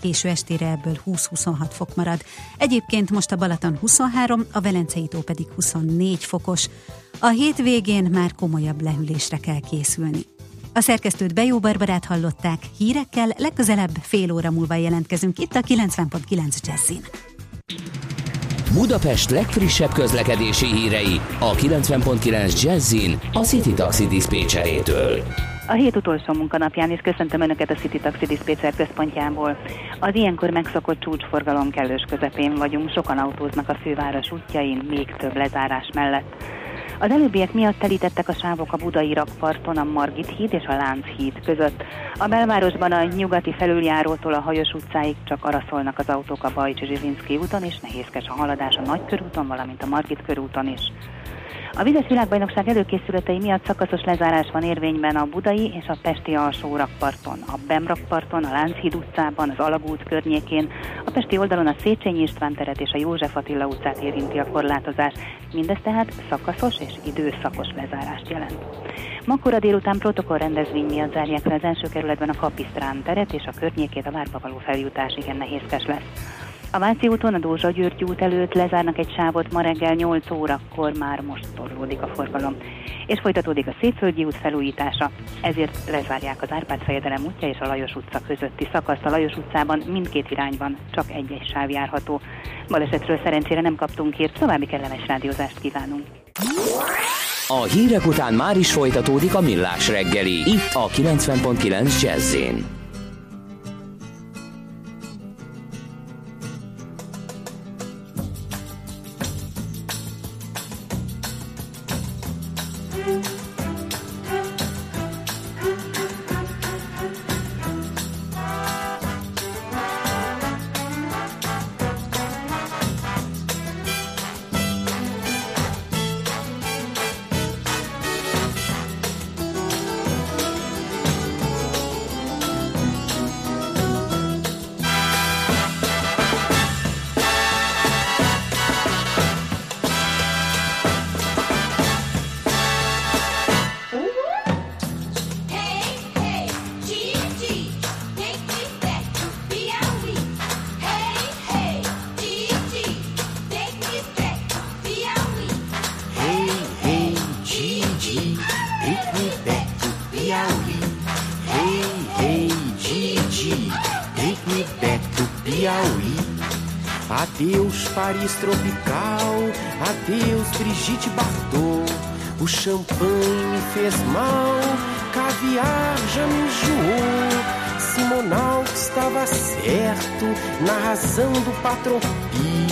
késő estére ebből 20-26 fok marad. Egyébként most a Balaton 23, a Velencei tó pedig 24 fokos. A hétvégén már komolyabb lehűlésre kell készülni. A szerkesztőt Bejó Barbarát hallották, hírekkel legközelebb fél óra múlva jelentkezünk itt a 90.9 Jazzin. Budapest legfrissebb közlekedési hírei a 90.9 Jazzin a City Taxi Dispécsejétől. A hét utolsó munkanapján is köszöntöm Önöket a City Taxi Dispatcher központjából. Az ilyenkor megszokott csúcsforgalom kellős közepén vagyunk, sokan autóznak a főváros útjain, még több lezárás mellett. Az előbbiek miatt telítettek a sávok a budai rakparton, a Margit híd és a Lánchíd között. A belvárosban a nyugati felüljárótól a Hajos utcáig csak araszolnak az autók a Bajcsi Zsivinszki úton, és nehézkes a haladás a Nagykörúton, valamint a Margit körúton is. A vizes világbajnokság előkészületei miatt szakaszos lezárás van érvényben a Budai és a Pesti alsó rakparton, a Bemrakparton, a Lánchíd utcában, az Alagút környékén, a Pesti oldalon a Széchenyi István teret és a József Attila utcát érinti a korlátozás. Mindez tehát szakaszos és időszakos lezárást jelent. Makora délután protokollrendezvény miatt zárják le az első kerületben a Kapisztrán teret és a környékét a várba való feljutás igen nehézkes lesz. A Váci úton a Dózsa György út előtt lezárnak egy sávot ma reggel 8 órakor, már most torlódik a forgalom. És folytatódik a Szépföldi út felújítása, ezért lezárják az Árpád fejedelem útja és a Lajos utca közötti szakaszt. A Lajos utcában mindkét irányban csak egy-egy sáv járható. Balesetről szerencsére nem kaptunk hírt, további kellemes rádiózást kívánunk. A hírek után már is folytatódik a millás reggeli, itt a 90.9 jazz Paris tropical, adeus Brigitte Bardot. O champanhe me fez mal, caviar já me enjoou. Simonal estava certo na razão do patropi.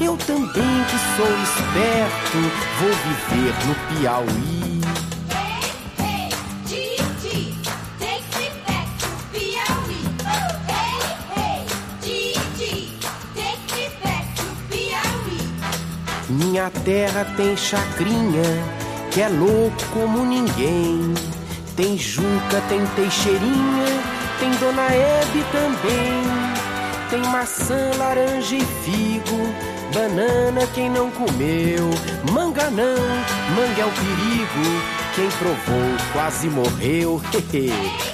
Eu também que sou esperto, vou viver no Piauí. Terra tem chacrinha, que é louco como ninguém. Tem Juca, tem Teixeirinha, tem Dona Hebe também. Tem maçã, laranja e figo, banana quem não comeu. Manga não, manga é o perigo, quem provou quase morreu.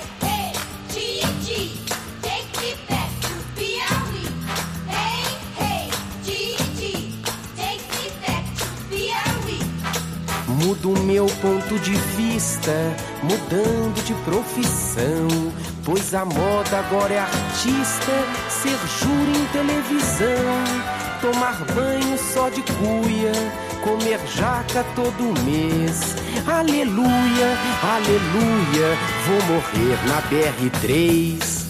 Mudo meu ponto de vista, mudando de profissão. Pois a moda agora é artista, ser júri em televisão. Tomar banho só de cuia, comer jaca todo mês. Aleluia, aleluia, vou morrer na BR3.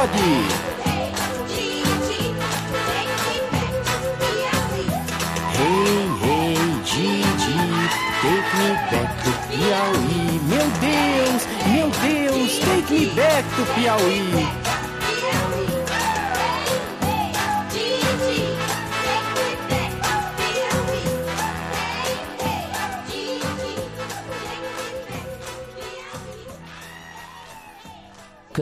Everybody! Hey, hey, Gigi, take me back to Piauí. Meu Deus, meu Deus, take me back to Piauí.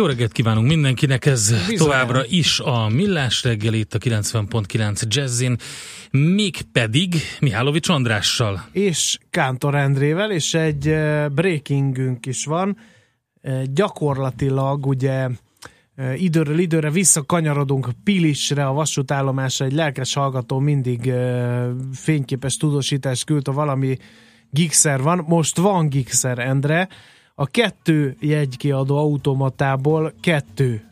Jó reggelt kívánunk mindenkinek, ez Bizony. továbbra is a Millás reggel itt a 90.9 Jazzin, pedig Mihálovics Andrással. És Kántor Endrével, és egy eh, breakingünk is van. Eh, gyakorlatilag ugye eh, időről időre visszakanyarodunk Pilisre, a vasútállomásra, egy lelkes hallgató mindig fényképes tudósítást küld, ha valami gigszer van. Most van gigszer, Endre, a kettő jegykiadó automatából kettő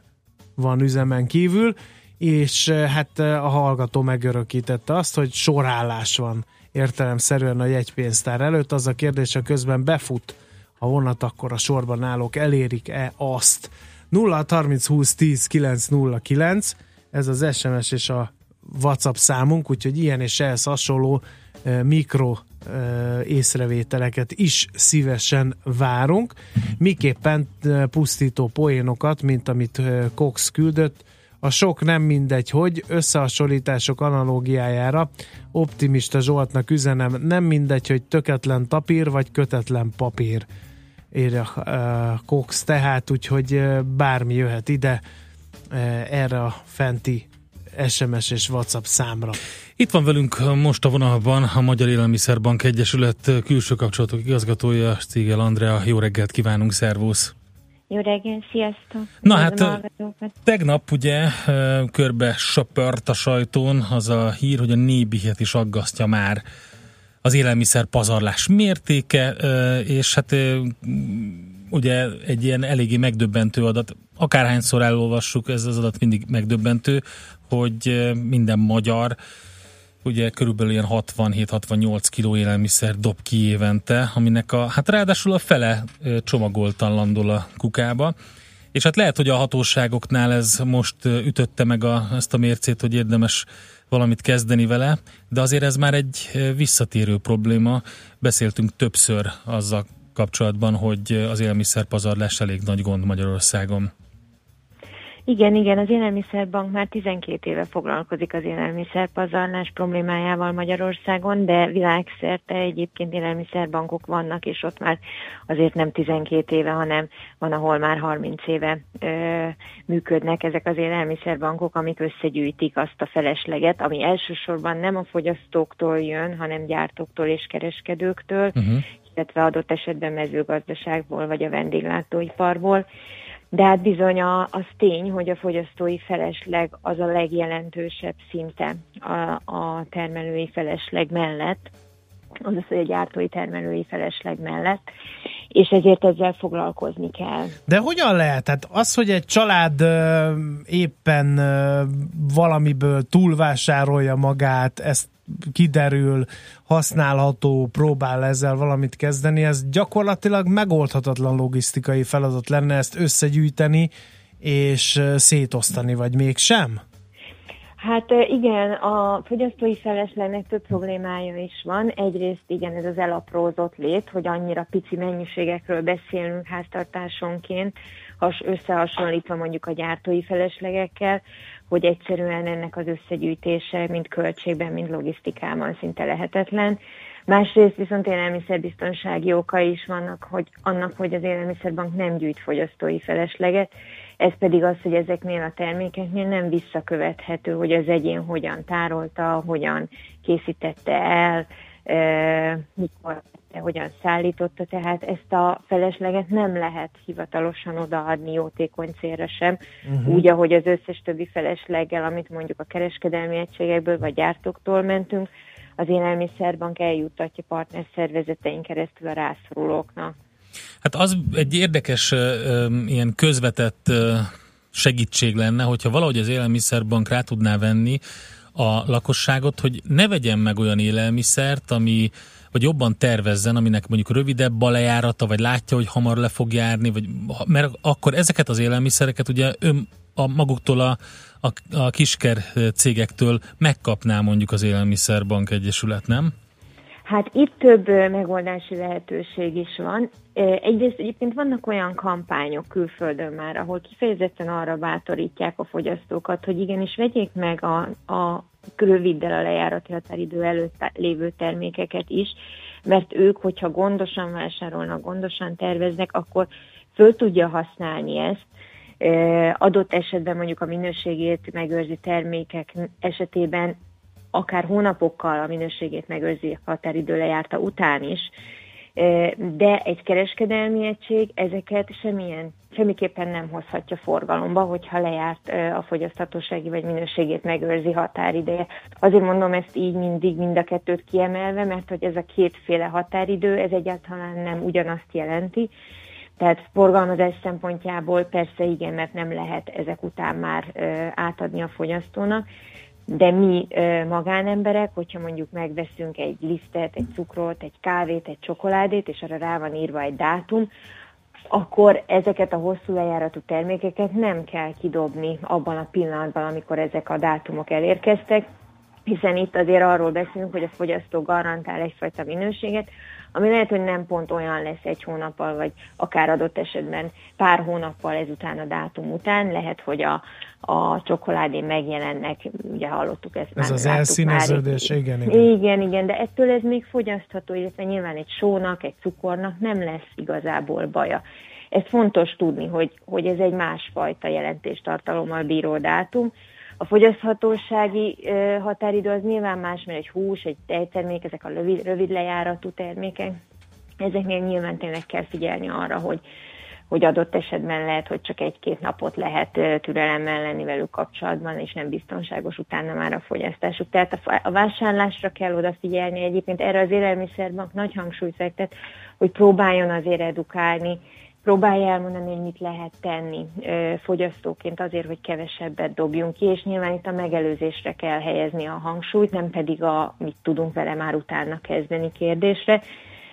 van üzemen kívül, és eh, hát eh, a hallgató megörökítette azt, hogy sorállás van értelemszerűen a jegypénztár előtt. Az a kérdés, hogy közben befut a vonat, akkor a sorban állók elérik-e azt. 0 30 20 10 909 ez az SMS és a WhatsApp számunk, úgyhogy ilyen és ehhez hasonló mikro észrevételeket is szívesen várunk. Miképpen pusztító poénokat, mint amit Cox küldött, a sok nem mindegy, hogy összehasonlítások analógiájára optimista Zsoltnak üzenem, nem mindegy, hogy töketlen tapír vagy kötetlen papír írja uh, Cox, tehát úgyhogy bármi jöhet ide erre a fenti SMS és WhatsApp számra. Itt van velünk most a vonalban a Magyar Élelmiszerbank Egyesület külső kapcsolatok igazgatója, Stigel Andrea. Jó reggelt kívánunk, szervusz! Jó reggelt, sziasztok! Na hát tegnap ugye körbe söpört a sajtón az a hír, hogy a nébihet is aggasztja már az élelmiszer pazarlás mértéke, és hát ugye egy ilyen eléggé megdöbbentő adat, akárhányszor elolvassuk, ez az adat mindig megdöbbentő, hogy minden magyar ugye körülbelül ilyen 67-68 kiló élelmiszer dob ki évente, aminek a, hát ráadásul a fele csomagoltan landol a kukába. És hát lehet, hogy a hatóságoknál ez most ütötte meg a, ezt a mércét, hogy érdemes valamit kezdeni vele, de azért ez már egy visszatérő probléma. Beszéltünk többször azzal kapcsolatban, hogy az élelmiszerpazarlás elég nagy gond Magyarországon. Igen, igen, az Élelmiszerbank már 12 éve foglalkozik az élelmiszerpazarlás problémájával Magyarországon, de világszerte egyébként élelmiszerbankok vannak, és ott már azért nem 12 éve, hanem van, ahol már 30 éve ö, működnek ezek az élelmiszerbankok, amik összegyűjtik azt a felesleget, ami elsősorban nem a fogyasztóktól jön, hanem gyártóktól és kereskedőktől, uh-huh. illetve adott esetben mezőgazdaságból vagy a vendéglátóiparból de hát bizony az tény, hogy a fogyasztói felesleg az a legjelentősebb szinte a, a termelői felesleg mellett, azaz, hogy a gyártói termelői felesleg mellett, és ezért ezzel foglalkozni kell. De hogyan lehet? Tehát az, hogy egy család éppen valamiből túlvásárolja magát, ezt kiderül, használható, próbál ezzel valamit kezdeni, ez gyakorlatilag megoldhatatlan logisztikai feladat lenne ezt összegyűjteni és szétosztani, vagy mégsem? Hát igen, a fogyasztói feleslegnek több problémája is van. Egyrészt igen, ez az elaprózott lét, hogy annyira pici mennyiségekről beszélünk háztartásonként, has, összehasonlítva mondjuk a gyártói feleslegekkel, hogy egyszerűen ennek az összegyűjtése mind költségben, mind logisztikában szinte lehetetlen. Másrészt viszont élelmiszerbiztonsági okai is vannak, hogy annak, hogy az élelmiszerbank nem gyűjt fogyasztói felesleget, ez pedig az, hogy ezeknél a termékeknél nem visszakövethető, hogy az egyén hogyan tárolta, hogyan készítette el, mikor hogyan szállította, tehát ezt a felesleget nem lehet hivatalosan odaadni jótékony célra sem, uh-huh. úgy, ahogy az összes többi felesleggel, amit mondjuk a kereskedelmi egységekből vagy gyártóktól mentünk, az élelmiszerbank eljuttatja partner szervezetein keresztül a rászorulóknak. Hát az egy érdekes ilyen közvetett segítség lenne, hogyha valahogy az élelmiszerbank rá tudná venni a lakosságot, hogy ne vegyen meg olyan élelmiszert, ami vagy jobban tervezzen, aminek mondjuk rövidebb a lejárata, vagy látja, hogy hamar le fog járni, vagy, mert akkor ezeket az élelmiszereket ugye ön, a maguktól a, a, a kisker cégektől megkapná mondjuk az Élelmiszerbank Egyesület, nem? Hát itt több megoldási lehetőség is van. Egyrészt egyébként vannak olyan kampányok külföldön már, ahol kifejezetten arra bátorítják a fogyasztókat, hogy igenis vegyék meg a, a röviddel a lejárati határidő előtt lévő termékeket is, mert ők, hogyha gondosan vásárolnak, gondosan terveznek, akkor föl tudja használni ezt, adott esetben mondjuk a minőségét megőrzi termékek esetében akár hónapokkal a minőségét megőrzi határidő lejárta után is, de egy kereskedelmi egység ezeket semmilyen, semmiképpen nem hozhatja forgalomba, hogyha lejárt a fogyaszthatósági vagy minőségét megőrzi határideje. Azért mondom ezt így mindig mind a kettőt kiemelve, mert hogy ez a kétféle határidő, ez egyáltalán nem ugyanazt jelenti, tehát forgalmazás szempontjából persze igen, mert nem lehet ezek után már átadni a fogyasztónak, de mi magánemberek, hogyha mondjuk megveszünk egy lisztet, egy cukrot, egy kávét, egy csokoládét, és arra rá van írva egy dátum, akkor ezeket a hosszú lejáratú termékeket nem kell kidobni abban a pillanatban, amikor ezek a dátumok elérkeztek, hiszen itt azért arról beszélünk, hogy a fogyasztó garantál egyfajta minőséget, ami lehet, hogy nem pont olyan lesz egy hónappal, vagy akár adott esetben pár hónappal ezután a dátum után, lehet, hogy a, a csokoládé megjelennek, ugye hallottuk ezt már. Ez az elszíneződés, már. igen, igen. Igen, igen, de ettől ez még fogyasztható, illetve nyilván egy sónak, egy cukornak nem lesz igazából baja. Ez fontos tudni, hogy, hogy ez egy másfajta jelentéstartalommal bíró dátum, a fogyaszthatósági határidő az nyilván más, mert egy hús, egy tejtermék, ezek a rövid, rövid lejáratú termékek. Ezeknél nyilván tényleg kell figyelni arra, hogy, hogy adott esetben lehet, hogy csak egy-két napot lehet türelemmel lenni velük kapcsolatban, és nem biztonságos utána már a fogyasztásuk. Tehát a, vásárlásra kell odafigyelni. Egyébként erre az élelmiszerbank nagy hangsúlyt fektet, hogy próbáljon azért edukálni, próbálja elmondani, hogy mit lehet tenni fogyasztóként azért, hogy kevesebbet dobjunk ki, és nyilván itt a megelőzésre kell helyezni a hangsúlyt, nem pedig a mit tudunk vele már utána kezdeni kérdésre.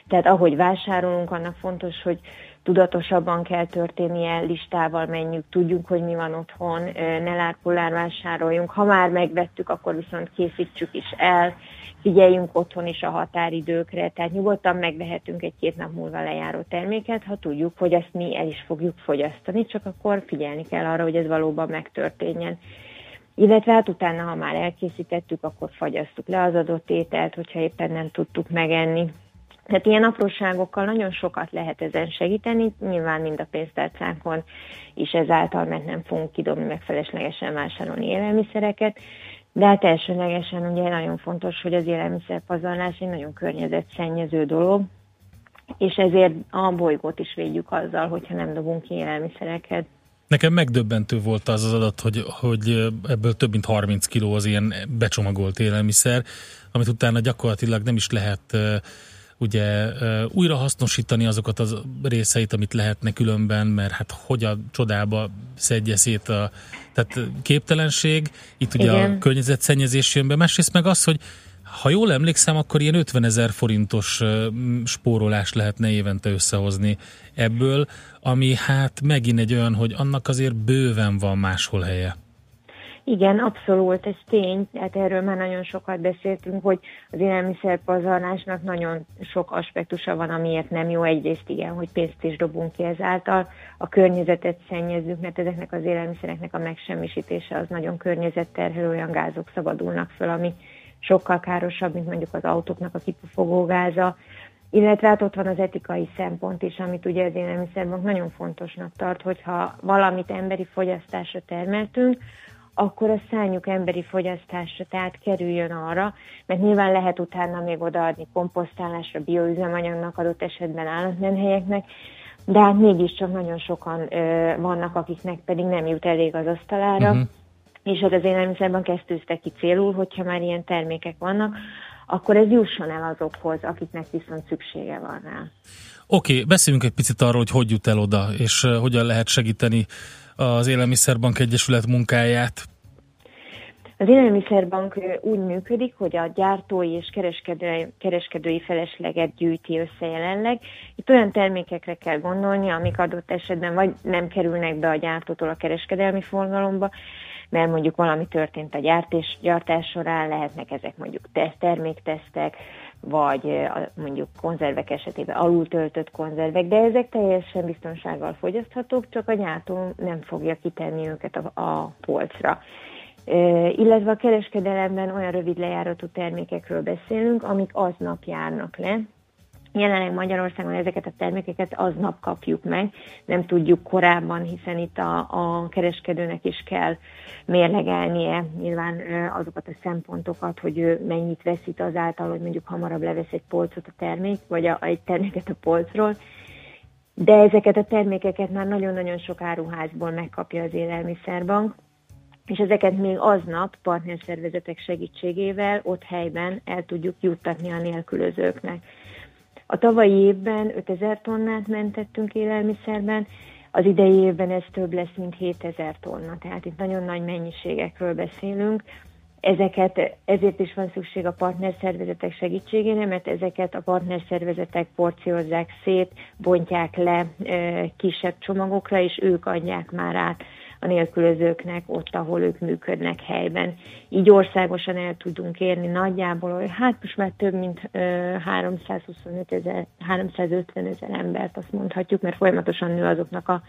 Tehát ahogy vásárolunk, annak fontos, hogy tudatosabban kell történnie, listával menjünk, tudjuk, hogy mi van otthon, ne lárpullár vásároljunk. Ha már megvettük, akkor viszont készítsük is el, figyeljünk otthon is a határidőkre, tehát nyugodtan megvehetünk egy két nap múlva lejáró terméket, ha tudjuk, hogy ezt mi el is fogjuk fogyasztani, csak akkor figyelni kell arra, hogy ez valóban megtörténjen. Illetve hát utána, ha már elkészítettük, akkor fagyasztuk le az adott ételt, hogyha éppen nem tudtuk megenni. Tehát ilyen apróságokkal nagyon sokat lehet ezen segíteni, nyilván mind a pénztárcánkon is ezáltal, mert nem fogunk kidobni meg feleslegesen vásárolni élelmiszereket, de hát elsőlegesen ugye nagyon fontos, hogy az élelmiszerpazarlás egy nagyon környezetszennyező dolog, és ezért a bolygót is védjük azzal, hogyha nem dobunk ki élelmiszereket. Nekem megdöbbentő volt az az adat, hogy, hogy ebből több mint 30 kiló az ilyen becsomagolt élelmiszer, amit utána gyakorlatilag nem is lehet ugye újra hasznosítani azokat az részeit, amit lehetne különben, mert hát hogy a csodába szedje szét a tehát képtelenség, itt ugye Igen. a környezetszennyezés jön be, másrészt meg az, hogy ha jól emlékszem, akkor ilyen 50 ezer forintos spórolás lehetne évente összehozni ebből, ami hát megint egy olyan, hogy annak azért bőven van máshol helye. Igen, abszolút, ez tény, tehát erről már nagyon sokat beszéltünk, hogy az élelmiszerpazarlásnak nagyon sok aspektusa van, amiért nem jó. Egyrészt igen, hogy pénzt is dobunk ki ezáltal, a környezetet szennyezzük, mert ezeknek az élelmiszereknek a megsemmisítése az nagyon környezetterhelő, olyan gázok szabadulnak föl, ami sokkal károsabb, mint mondjuk az autóknak a kipufogó gáza, illetve hát ott van az etikai szempont is, amit ugye az élelmiszerbank nagyon fontosnak tart, hogyha valamit emberi fogyasztásra termeltünk, akkor a szányuk emberi fogyasztásra, tehát kerüljön arra, mert nyilván lehet utána még odaadni komposztálásra, bioüzemanyagnak, adott esetben állatmenhelyeknek, de hát mégiscsak nagyon sokan ö, vannak, akiknek pedig nem jut elég az asztalára, uh-huh. és hát az élelmiszerben kezdtűzte ki célul, hogyha már ilyen termékek vannak, akkor ez jusson el azokhoz, akiknek viszont szüksége van rá. Oké, okay, beszéljünk egy picit arról, hogy hogy jut el oda, és hogyan lehet segíteni az Élelmiszerbank Egyesület munkáját? Az élelmiszerbank úgy működik, hogy a gyártói és kereskedői, kereskedői felesleget gyűjti össze jelenleg. Itt olyan termékekre kell gondolni, amik adott esetben vagy nem kerülnek be a gyártótól a kereskedelmi forgalomba, mert mondjuk valami történt a gyártás, gyártás során, lehetnek ezek mondjuk teszt, terméktesztek, vagy mondjuk konzervek esetében alul töltött konzervek, de ezek teljesen biztonsággal fogyaszthatók, csak a gyártó nem fogja kitenni őket a, a polcra. Illetve a kereskedelemben olyan rövid lejáratú termékekről beszélünk, amik aznap járnak le, Jelenleg Magyarországon ezeket a termékeket aznap kapjuk meg, nem tudjuk korábban, hiszen itt a, a kereskedőnek is kell mérlegelnie nyilván azokat a szempontokat, hogy ő mennyit veszít azáltal, hogy mondjuk hamarabb levesz egy polcot a termék, vagy a, egy terméket a polcról, de ezeket a termékeket már nagyon-nagyon sok áruházból megkapja az élelmiszerbank, és ezeket még aznap partnerszervezetek segítségével ott helyben el tudjuk juttatni a nélkülözőknek. A tavalyi évben 5000 tonnát mentettünk élelmiszerben, az idei évben ez több lesz, mint 7000 tonna, tehát itt nagyon nagy mennyiségekről beszélünk. Ezeket, ezért is van szükség a partnerszervezetek segítségére, mert ezeket a partnerszervezetek porciózzák szét, bontják le e, kisebb csomagokra, és ők adják már át a nélkülözőknek ott, ahol ők működnek helyben. Így országosan el tudunk érni nagyjából, hogy hát most már több mint 325 ezer, 350 ezer embert azt mondhatjuk, mert folyamatosan nő azoknak a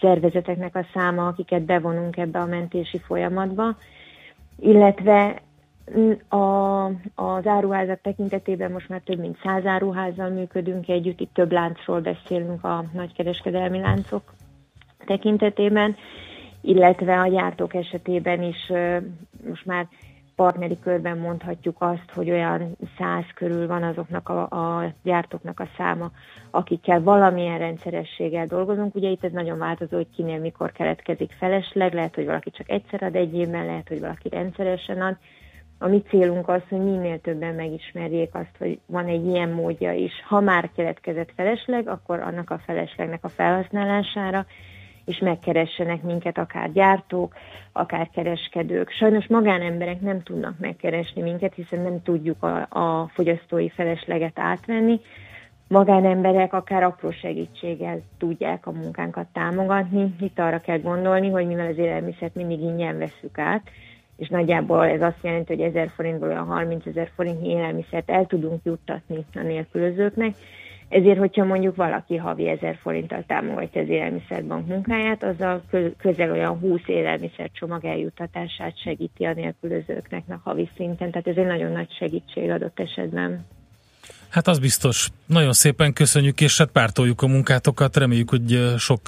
szervezeteknek a száma, akiket bevonunk ebbe a mentési folyamatba, illetve a, az áruházak tekintetében most már több mint száz áruházzal működünk együtt, itt több láncról beszélünk a nagykereskedelmi láncok tekintetében, illetve a gyártók esetében is most már partneri körben mondhatjuk azt, hogy olyan száz körül van azoknak a, a gyártóknak a száma, akikkel valamilyen rendszerességgel dolgozunk. Ugye itt ez nagyon változó, hogy kinél mikor keletkezik felesleg, lehet, hogy valaki csak egyszer ad egy évben, lehet, hogy valaki rendszeresen ad. A mi célunk az, hogy minél többen megismerjék azt, hogy van egy ilyen módja is. Ha már keletkezett felesleg, akkor annak a feleslegnek a felhasználására és megkeressenek minket akár gyártók, akár kereskedők. Sajnos magánemberek nem tudnak megkeresni minket, hiszen nem tudjuk a, a fogyasztói felesleget átvenni. Magánemberek akár apró segítséggel tudják a munkánkat támogatni. Itt arra kell gondolni, hogy mivel az élelmiszert mindig ingyen veszük át, és nagyjából ez azt jelenti, hogy 1000 forintból a 30 ezer forintnyi élelmiszert el tudunk juttatni a nélkülözőknek, ezért, hogyha mondjuk valaki havi 1000 forinttal támogatja az élelmiszerbank munkáját, az a közel olyan 20 élelmiszer csomag eljutatását segíti a nélkülözőknek a havi szinten, tehát ez egy nagyon nagy segítség adott esetben. Hát az biztos. Nagyon szépen köszönjük, és hát pártoljuk a munkátokat. Reméljük, hogy sok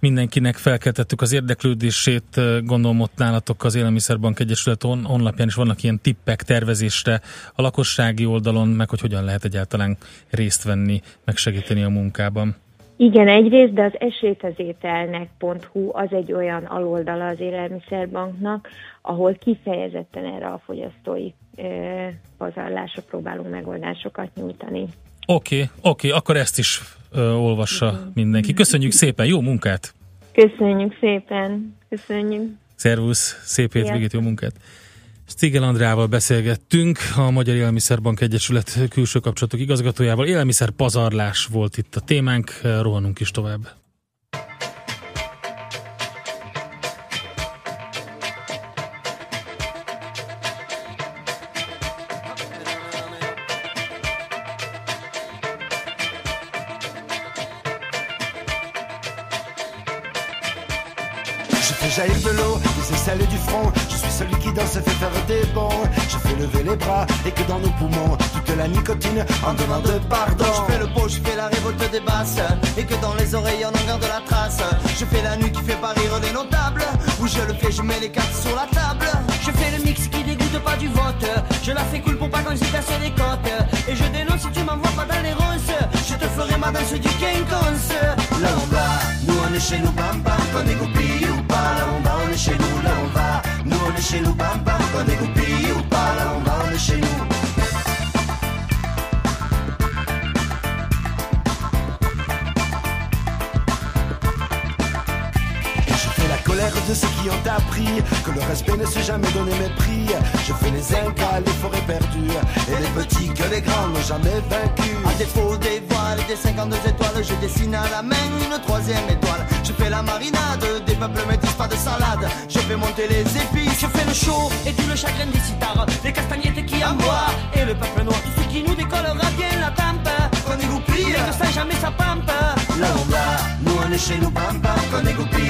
mindenkinek felkeltettük az érdeklődését, gondolom ott nálatok az Élelmiszerbank Egyesület on- honlapján is vannak ilyen tippek tervezésre a lakossági oldalon, meg hogy hogyan lehet egyáltalán részt venni, meg segíteni a munkában. Igen, egyrészt, de az esélytezételnek.hu az egy olyan aloldala az élelmiszerbanknak, ahol kifejezetten erre a fogyasztói e, pazarlásra próbálunk megoldásokat nyújtani. Oké, okay, oké, okay, akkor ezt is ö, olvassa mindenki. Köszönjük szépen, jó munkát! Köszönjük szépen, köszönjük. Szervusz, szép hétvégét, jó munkát! Stigel Andrával beszélgettünk, a Magyar Élelmiszerbank Egyesület külső kapcsolatok igazgatójával. Élelmiszer pazarlás volt itt a témánk, rohanunk is tovább. Jaillir de l'eau, des aisselles du front. Je suis celui qui danse fait faire des bons. Je fais lever les bras et que dans nos poumons, toute la nicotine en demande pardon. Je fais le beau, je fais la révolte des basses. Et que dans les oreilles on en garde la trace. Je fais la nuit qui fait pas rire des notables. Où je le fais, je mets les cartes sur la table. Je fais le mix qui dégoûte pas du vote. Je la fais cool pour pas qu'on s'y casse les côtes. Et je dénonce si tu m'envoies pas dans les ronces. Je te ferai ma danse du King Là on nous on est chez nous, bam bam, qu'on est goupille ou pas. Là on va, on est chez nous, là on va. Nous on est chez nous, bam bam, qu'on est goupille ou pas. Là on va, on est chez nous. De ceux qui ont appris que le respect ne s'est jamais donné mépris. Je fais les incas, les forêts perdues, et les petits que les grands n'ont jamais vaincu. À défaut des voiles et des 52 étoiles, je dessine à la main une troisième étoile. Je fais la marinade, des peuples métis, pas de salade. Je fais monter les épices, je fais le chaud et tout le chagrin des citares, des castagnettes qui envoient. Et le peuple noir, tout ce qui nous décollera bien la tampe. Qu'on égoupille, mais que ça jamais sa pampe. Là nous on est chez nous, bam bam, qu'on est goupille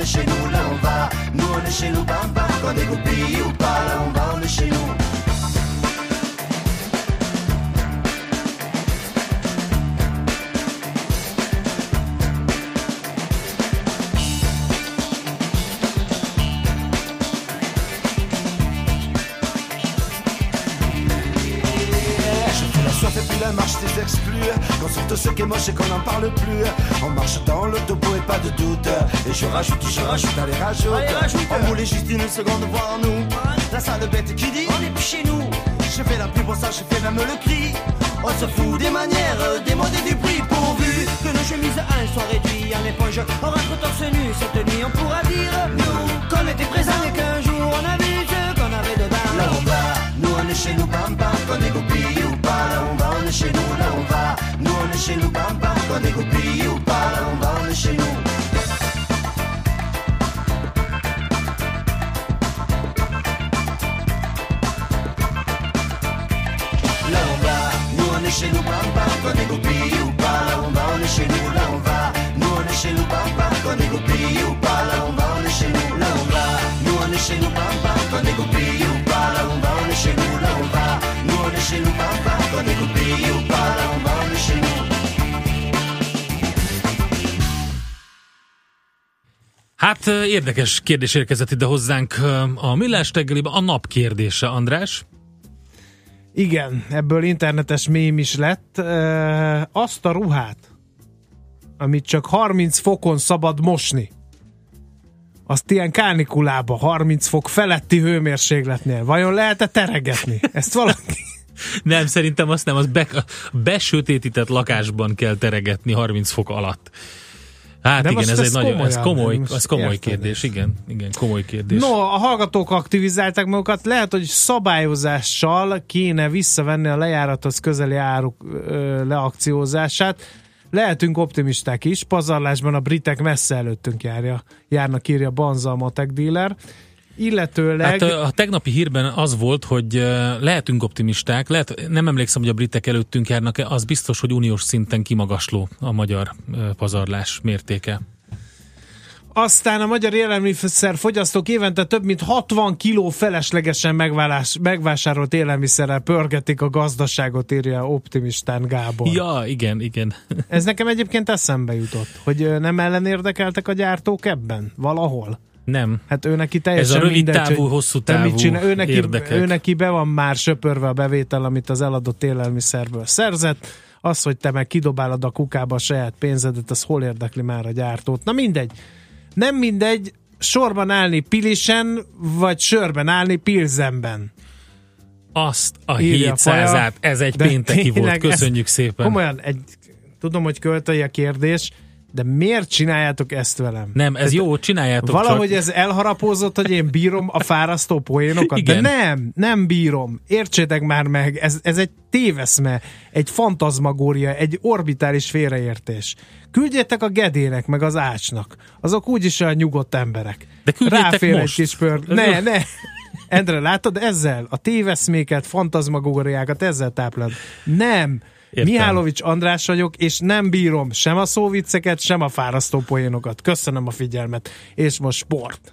on est chez nous, là on va, nous on est chez nous, bam bam, qu'on est goupille ou pas. Là on va, on est chez nous. Marche des exclus Qu'on ce qui est moche et qu'on n'en parle plus On marche dans le topo et pas de doute Et je rajoute, je rajoute, allez rajoute Allez, rajoute. On voulait juste une seconde voir nous. La sale bête qui dit on est plus chez nous. Je fais la pub pour ça, je fais même le cri. On se fout des manières, des modes et du prix pourvu que nos chemises à un soient réduites en éponge. On rentre torse nu, cette nuit on pourra dire nous qu'on était présents et qu'un jour on a vu ce qu'on avait dedans. Là on va, nous on est chez nous, bam bam, qu'on est goupille ou pas Là on va, chez nous, là on va Nous on est chez nous, bam bam, qu'on est goupille ou pas Là on va, on chez nous chez nous, bam bam, qu'on est goupille ou pas Là on va, on est chez nous, va Nous on est bam bam, qu'on est goupille ou pas Là on va, on est chez nous, là va Nous on est chez nous, bam bam, qu'on est goupille chez nous, bam, qu'on est goupille ou pas Là on va, on est chez nous Hát ö, érdekes kérdés érkezett ide hozzánk ö, a Millás reggeliben. A nap kérdése, András. Igen, ebből internetes mém is lett. E, azt a ruhát, amit csak 30 fokon szabad mosni, azt ilyen kánikulába, 30 fok feletti hőmérsékletnél, vajon lehet-e teregetni? Ezt valaki... Nem, szerintem azt nem, az be, besötétített lakásban kell teregetni 30 fok alatt. Hát De igen, ez egy nagyon, ez komoly, ez komoly kérdés, igen, igen, komoly kérdés. No, a hallgatók aktivizálták magukat, lehet, hogy szabályozással kéne visszavenni a lejárathoz közeli áruk ö, leakciózását. Lehetünk optimisták is, pazarlásban a britek messze előttünk járja, járnak, írja Banza a matek dealer. Illetőleg... Hát a tegnapi hírben az volt, hogy lehetünk optimisták, lehet, nem emlékszem, hogy a britek előttünk járnak-e, az biztos, hogy uniós szinten kimagasló a magyar pazarlás mértéke. Aztán a magyar élelmiszer fogyasztók évente több mint 60 kiló feleslegesen megválás, megvásárolt élelmiszerrel pörgetik a gazdaságot, írja optimistán Gábor. Ja, igen, igen. Ez nekem egyébként eszembe jutott, hogy nem ellenérdekeltek a gyártók ebben valahol. Nem. Hát ő neki teljesen Ez a rövid mindegy, távú, hogy hosszú te mit távú csinál. Ő neki, érdekek. ő neki be van már söpörve a bevétel, amit az eladott élelmiszerből szerzett. Az, hogy te meg kidobálod a kukába a saját pénzedet, az hol érdekli már a gyártót. Na mindegy. Nem mindegy sorban állni pilisen, vagy sörben állni pilzenben. Azt a Írja 700-át, ez egy pénteki volt, tényleg, köszönjük szépen. Komolyan, egy, tudom, hogy költői a kérdés, de miért csináljátok ezt velem? Nem, ez jó, csináljátok Valahogy csak. ez elharapózott, hogy én bírom a fárasztó poénokat, Igen. de nem, nem bírom. Értsétek már meg, ez, ez egy téveszme, egy fantazmagória, egy orbitális félreértés. Küldjétek a Gedének, meg az Ácsnak. Azok úgyis olyan nyugodt emberek. De küldjétek Ráfér most. egy kis pör... Ne, ne. Endre, látod, ezzel a téveszméket, fantazmagóriákat ezzel táplálod. Nem. Értem. Mihálovics András vagyok, és nem bírom sem a szóvicceket, sem a fárasztó poénokat. Köszönöm a figyelmet. És most sport.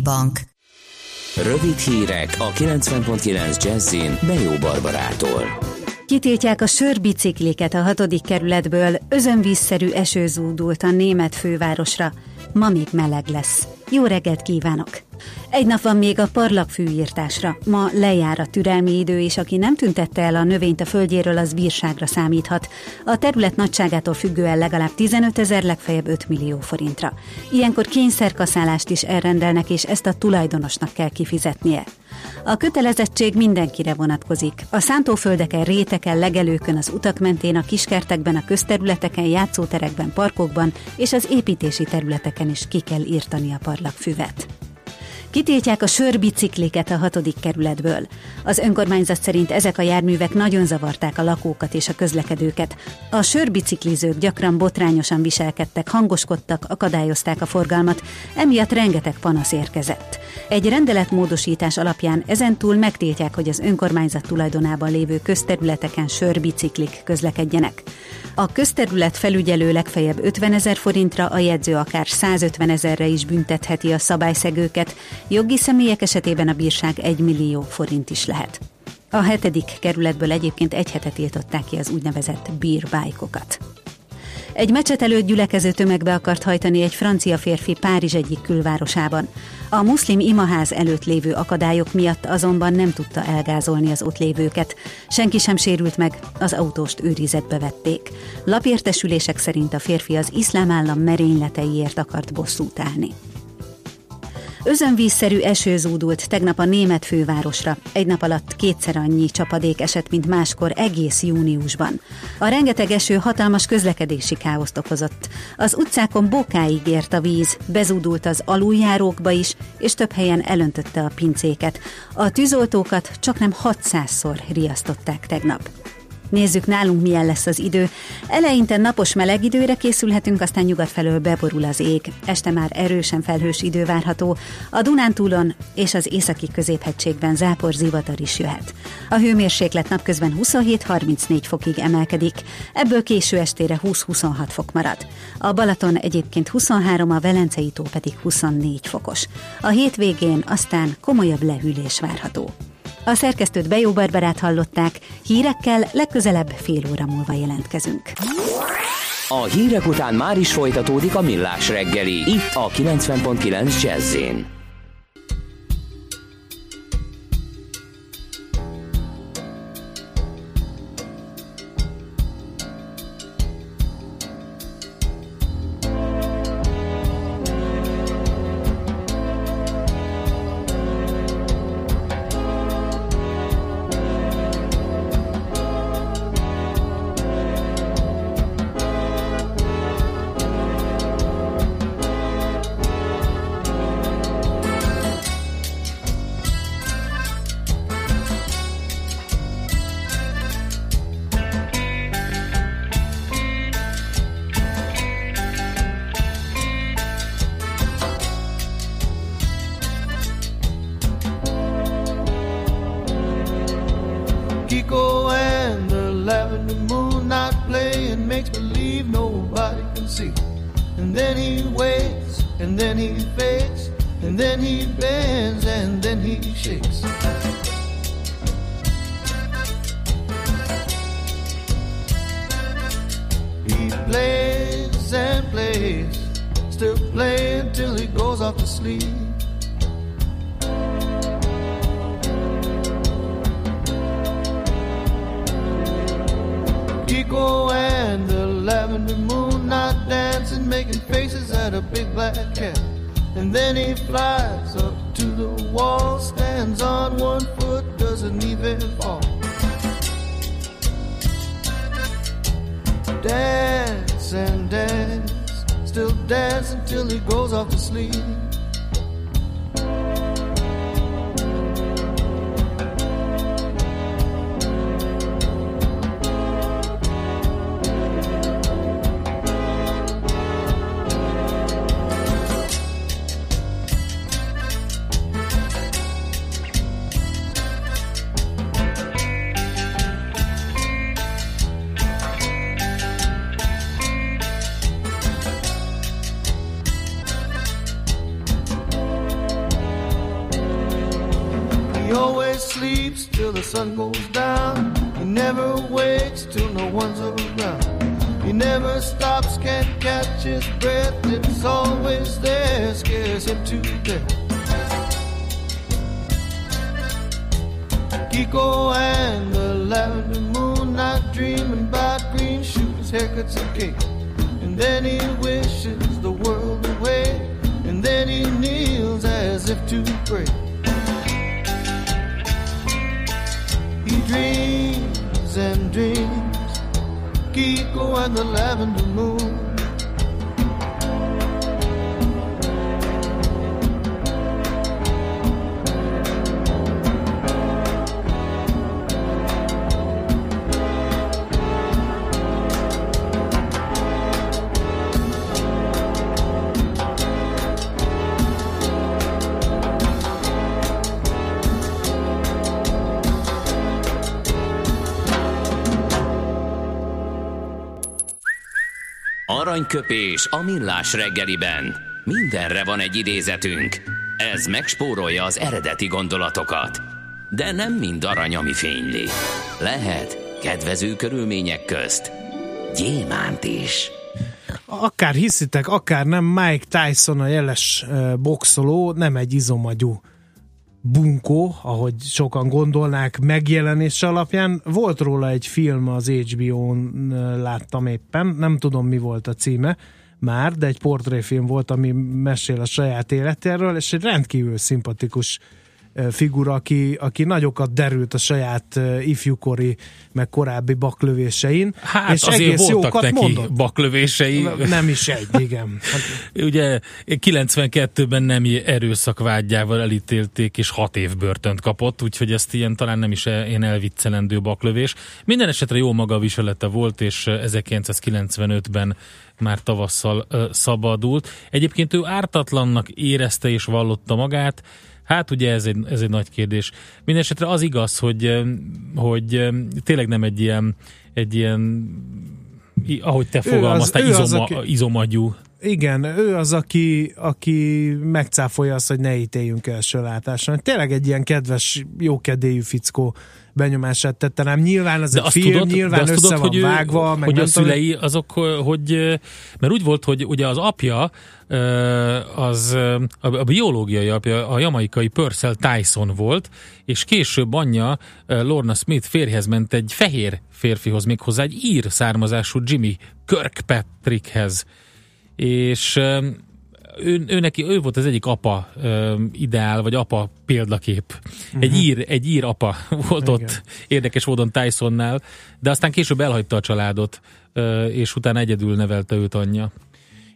Bank. Rövid hírek a 90.9 Jazzin Bejó Barbarától. Kitiltják a sörbicikliket a hatodik kerületből, özönvízszerű eső zúdult a német fővárosra. ma még meleg lesz. Jó reggelt kívánok! Egy nap van még a parlagfűírtásra. Ma lejár a türelmi idő, és aki nem tüntette el a növényt a földjéről, az bírságra számíthat. A terület nagyságától függően legalább 15 ezer, legfeljebb 5 millió forintra. Ilyenkor kényszerkaszálást is elrendelnek, és ezt a tulajdonosnak kell kifizetnie. A kötelezettség mindenkire vonatkozik. A szántóföldeken, réteken, legelőkön, az utak mentén, a kiskertekben, a közterületeken, játszóterekben, parkokban és az építési területeken is ki kell írtani a parlagfüvet. Kitiltják a sörbicikliket a hatodik kerületből. Az önkormányzat szerint ezek a járművek nagyon zavarták a lakókat és a közlekedőket. A sörbiciklizők gyakran botrányosan viselkedtek, hangoskodtak, akadályozták a forgalmat, emiatt rengeteg panasz érkezett. Egy rendeletmódosítás alapján ezentúl megtiltják, hogy az önkormányzat tulajdonában lévő közterületeken sörbiciklik közlekedjenek. A közterület felügyelő legfeljebb 50 ezer forintra, a jegyző akár 150 ezerre is büntetheti a szabályszegőket, jogi személyek esetében a bírság 1 millió forint is lehet. A hetedik kerületből egyébként egy hete tiltották ki az úgynevezett bírbájkokat. Egy mecset előtt gyülekező tömegbe akart hajtani egy francia férfi Párizs egyik külvárosában. A muszlim imaház előtt lévő akadályok miatt azonban nem tudta elgázolni az ott lévőket. Senki sem sérült meg, az autóst őrizetbe vették. Lapértesülések szerint a férfi az iszlám állam merényleteiért akart bosszút állni. Özönvízszerű eső zúdult tegnap a német fővárosra. Egy nap alatt kétszer annyi csapadék esett, mint máskor egész júniusban. A rengeteg eső hatalmas közlekedési káoszt okozott. Az utcákon bokáig ért a víz, bezúdult az aluljárókba is, és több helyen elöntötte a pincéket. A tűzoltókat csak nem 600-szor riasztották tegnap. Nézzük nálunk milyen lesz az idő. Eleinte napos meleg időre készülhetünk, aztán nyugat felől beborul az ég. Este már erősen felhős idő várható. A Dunántúlon és az északi középhegységben zápor zivatar is jöhet. A hőmérséklet napközben 27-34 fokig emelkedik, ebből késő estére 20-26 fok marad. A Balaton egyébként 23, a Velencei tó pedig 24 fokos. A hétvégén aztán komolyabb lehűlés várható. A szerkesztőt Bejó Barbarát hallották, hírekkel legközelebb fél óra múlva jelentkezünk. A hírek után már is folytatódik a millás reggeli, itt a 90.9 jazz and the lavender moon not playing makes believe nobody can see. And then he waits, and then he fades, and then he bends, and then he shakes. He plays and plays, still playing till he goes off to sleep. and the lavender moon not dancing, making faces at a big black cat. And then he flies up to the wall, stands on one foot, doesn't even fall. Dance and dance, still dance until he goes off to sleep. Then he kneels as if to pray. He dreams and dreams, Kiko and the lavender moon. Aranyköpés a millás reggeliben. Mindenre van egy idézetünk. Ez megspórolja az eredeti gondolatokat. De nem mind arany, ami fényli. Lehet kedvező körülmények közt gyémánt is. Akár hiszitek, akár nem, Mike Tyson a jeles uh, boxoló, nem egy izomagyú bunkó, ahogy sokan gondolnák megjelenés alapján. Volt róla egy film az HBO-n láttam éppen, nem tudom mi volt a címe már, de egy portréfilm volt, ami mesél a saját életéről, és egy rendkívül szimpatikus figura, aki, aki nagyokat derült a saját ifjúkori, meg korábbi baklövésein. Hát és azért egész voltak jókat neki mondott. baklövései. Nem is egy, igen. Hát... Ugye 92-ben nem erőszakvágyával elítélték, és hat év börtönt kapott, úgyhogy ezt ilyen talán nem is én elviccelendő baklövés. Minden esetre jó maga viselete volt, és 1995-ben már tavasszal ö, szabadult. Egyébként ő ártatlannak érezte és vallotta magát, Hát ugye ez egy, ez egy nagy kérdés. Mindenesetre az igaz, hogy, hogy tényleg nem egy ilyen, egy ilyen ahogy te fogalmaztál, izoma, az, aki, izomagyú. Igen, ő az, aki, aki megcáfolja azt, hogy ne ítéljünk első látáson. Tényleg egy ilyen kedves, jókedélyű fickó benyomását tette rám. Nyilván az de egy film, tudod, nyilván de össze tudod, van hogy vágva. Meg hogy a szülei azok, hogy, mert úgy volt, hogy ugye az apja, az a biológiai apja, a jamaikai Purcell Tyson volt, és később anyja Lorna Smith férjhez ment egy fehér férfihoz, méghozzá egy ír származású Jimmy Kirkpatrickhez. És ő, ő neki, ő volt az egyik apa ö, ideál, vagy apa példakép. Uh-huh. Egy, mhm. ír, egy ír apa volt Igen. ott érdekes módon Tysonnál, de aztán később elhagyta a családot, ö, és utána egyedül nevelte őt anyja.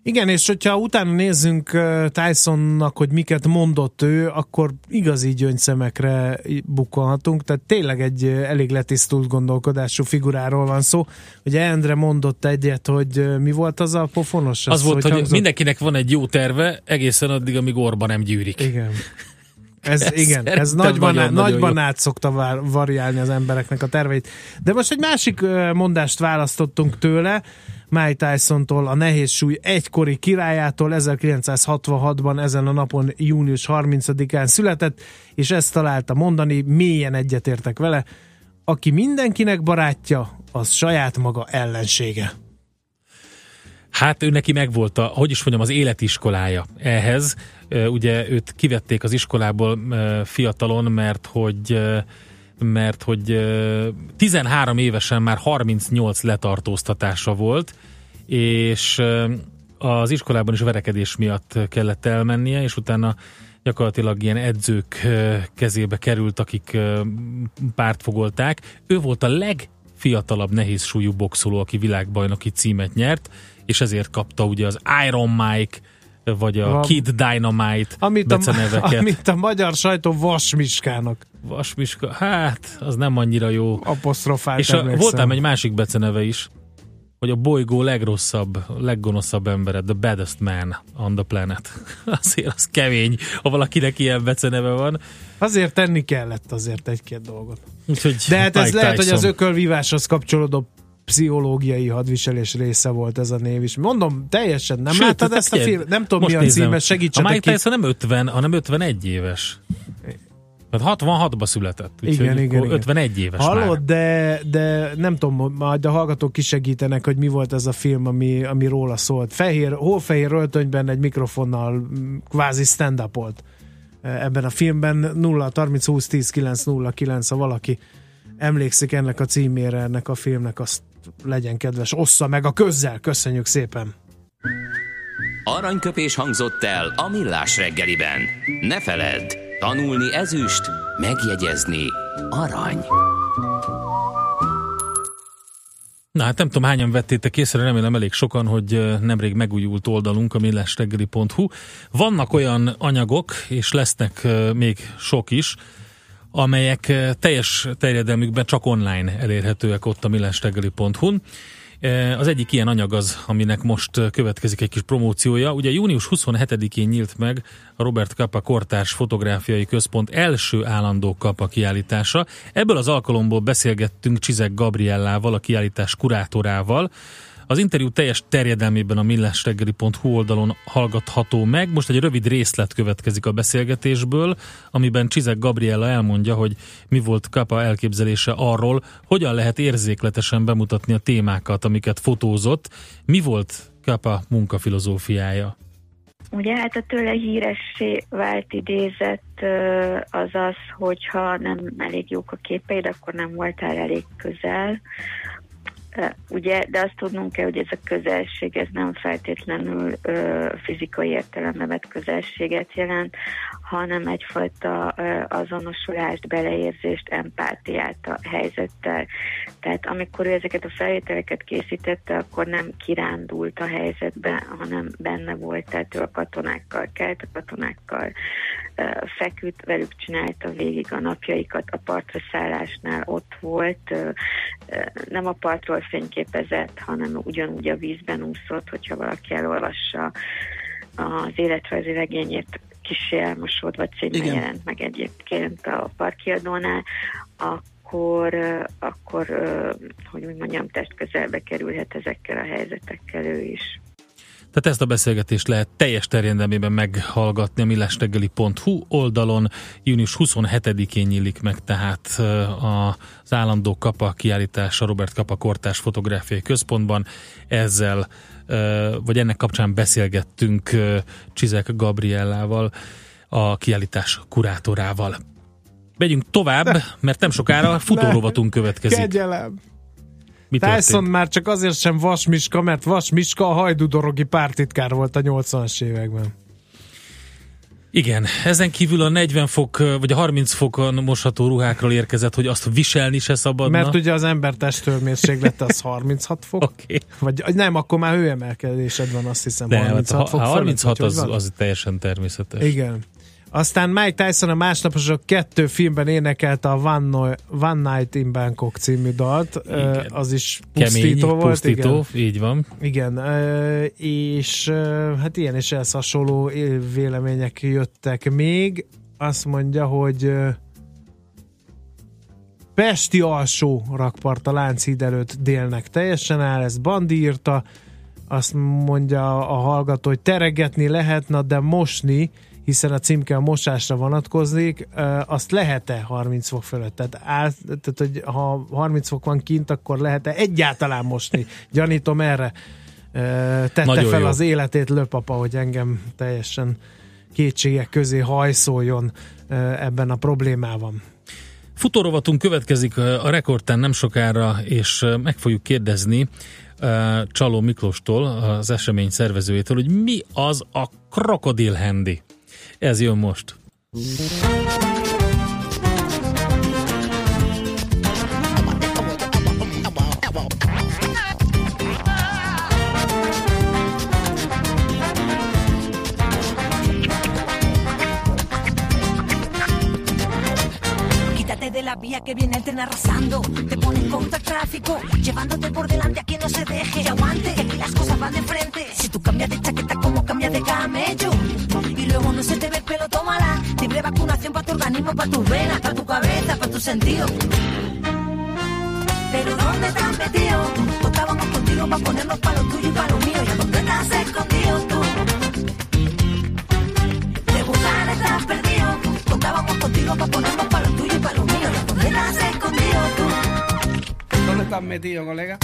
Igen, és hogyha utána nézzünk Tysonnak, hogy miket mondott ő, akkor igazi gyöngyszemekre bukkanhatunk, tehát tényleg egy elég letisztult gondolkodású figuráról van szó. Ugye Endre mondott egyet, hogy mi volt az a pofonos? Az, az volt, hogy, hogy mindenkinek van egy jó terve, egészen addig, amíg orba nem gyűrik. Igen. Ez, ez igen, ez nagyban, nagyon, nagyban nagyon át szokta variálni az embereknek a terveit. De most egy másik mondást választottunk tőle, Mike Tyson-tól, a nehéz súly egykori királyától 1966-ban ezen a napon június 30-án született, és ezt találta mondani, mélyen egyetértek vele, aki mindenkinek barátja, az saját maga ellensége. Hát ő neki megvolt a, hogy is mondjam, az életiskolája ehhez. Ugye őt kivették az iskolából fiatalon, mert hogy mert hogy 13 évesen már 38 letartóztatása volt, és az iskolában is verekedés miatt kellett elmennie, és utána gyakorlatilag ilyen edzők kezébe került, akik pártfogolták. Ő volt a legfiatalabb nehéz súlyú boxoló, aki világbajnoki címet nyert, és ezért kapta ugye az Iron Mike, vagy a, a Kid Dynamite amit beceneveket. A, amit a magyar sajtó vasmiskának. Vasmiska, hát az nem annyira jó. Apostrofált És a, voltam egy másik beceneve is, hogy a bolygó legrosszabb, leggonoszabb embere, the baddest man on the planet. Azért az kemény, ha valakinek ilyen beceneve van. Azért tenni kellett azért egy-két dolgot. Úgyhogy De hát ez Tyson. lehet, hogy az ökölvíváshoz kapcsolódó pszichológiai hadviselés része volt ez a név is. Mondom, teljesen nem Sőt, láttad ezt a filmet? Nem tudom mi a címe, segítsetek A Mike Tyson nem 50, hanem 51 éves. Hát 66-ba született, úgyhogy Igen, igen, igen. 51 éves Hallod, már. de, de nem tudom, majd a hallgatók kisegítenek, hogy mi volt ez a film, ami, ami róla szólt. Fehér, hófehér öltönyben egy mikrofonnal mm, kvázi stand volt ebben a filmben 0 30 20 10 9 0 9 ha valaki emlékszik ennek a címére, ennek a filmnek, azt legyen kedves, ossza meg a közzel, köszönjük szépen! Aranyköpés hangzott el a millás reggeliben. Ne feledd, tanulni ezüst, megjegyezni arany. Na hát nem tudom hányan vettétek észre, remélem elég sokan, hogy nemrég megújult oldalunk a millásreggeli.hu. Vannak olyan anyagok, és lesznek még sok is, amelyek ö, teljes terjedelmükben csak online elérhetőek ott a millásreggeli.hu-n. E, Az egyik ilyen anyag az, aminek most ö, következik egy kis promóciója. Ugye június 27-én nyílt meg a Robert Kappa Kortárs Fotográfiai Központ első állandó Kappa kiállítása. Ebből az alkalomból beszélgettünk Csizek Gabriellával, a kiállítás kurátorával. Az interjú teljes terjedelmében a millásreggeli.hu oldalon hallgatható meg. Most egy rövid részlet következik a beszélgetésből, amiben Csizek Gabriella elmondja, hogy mi volt Kapa elképzelése arról, hogyan lehet érzékletesen bemutatni a témákat, amiket fotózott. Mi volt Kapa munkafilozófiája? Ugye hát a tőle híressé vált idézet az az, hogyha nem elég jók a képeid, akkor nem voltál elég közel. Ugye, de azt tudnunk kell, hogy ez a közelség, ez nem feltétlenül ö, fizikai értelemben vett közelséget jelent, hanem egyfajta ö, azonosulást, beleérzést, empátiát a helyzettel. Tehát amikor ő ezeket a felvételeket készítette, akkor nem kirándult a helyzetbe, hanem benne volt, tehát ő a katonákkal kelt, a katonákkal feküdt, velük csinálta végig a napjaikat, a partra szállásnál ott volt, nem a partról fényképezett, hanem ugyanúgy a vízben úszott, hogyha valaki elolvassa az életrajzi regényét, Kissé elmosódva címmel Igen. jelent meg egyébként a parkiadónál, akkor, akkor hogy úgy mondjam, testközelbe kerülhet ezekkel a helyzetekkel ő is. Tehát ezt a beszélgetést lehet teljes terjedelmében meghallgatni a millásreggeli.hu oldalon. Június 27-én nyílik meg tehát az állandó Kapa kiállítás a Robert Kapa Kortás Fotográfiai Központban. Ezzel, vagy ennek kapcsán beszélgettünk Csizek Gabriellával, a kiállítás kurátorával. Megyünk tovább, mert nem sokára futórovatunk következik. Kegyelem! Mi Tyson történt? már csak azért sem Vas Miska, mert Vas Miska a hajdudorogi pártitkár volt a 80-as években. Igen, ezen kívül a 40 fok, vagy a 30 fokon mosható ruhákról érkezett, hogy azt viselni se szabadna. Mert ugye az ember testhőmérséklete az 36 fok. Oké. Vagy nem, akkor már hőemelkedésed van, azt hiszem, De 36 hát fok a, a fölött, 36 vagy az, az teljesen természetes. Igen. Aztán Mike Tyson a másnaposok kettő filmben énekelte a One, no- One Night in Bangkok című dalt. Ö, Az is Kemény, pusztító volt. pusztító, Igen. így van. Igen, és hát ilyen és ehhez hasonló vélemények jöttek még. Azt mondja, hogy Pesti alsó rakpart a Lánchíd előtt délnek teljesen áll, ezt Bandi írta, azt mondja a hallgató, hogy teregetni lehetne, de mosni, hiszen a címke a mosásra vonatkozik, azt lehet-e 30 fok fölött? Tehát, áll, tehát hogy ha 30 fok van kint, akkor lehet-e egyáltalán mosni? Gyanítom erre tette Nagyon fel jó. az életét löpapa, hogy engem teljesen kétségek közé hajszoljon ebben a problémában. Futórovatunk következik a rekordtán nem sokára, és meg fogjuk kérdezni Csaló Miklóstól, az esemény szervezőjétől, hogy mi az a krokodil handy. Ez jön most. De la vía que viene el tren arrasando. Te pone en contra el tráfico, llevándote por delante a quien no se deje. Y aguante, que aquí las cosas van de frente. Si tú cambias de chaqueta como cambias de camello. Pero no se te ve el pelo, tómala. Libre vacunación para tu organismo, para tus venas, para tu cabeza, para tus sentidos. Pero ¿dónde estás metido? Tocábamos contigo para ponernos para lo tuyo y para lo mío. ¿Y a dónde estás escondido tú? De buscar estás perdido. Tocábamos contigo para ponernos para lo tuyo y para lo mío. ¿Y a dónde estás escondido tú? ¿Dónde estás metido, colega?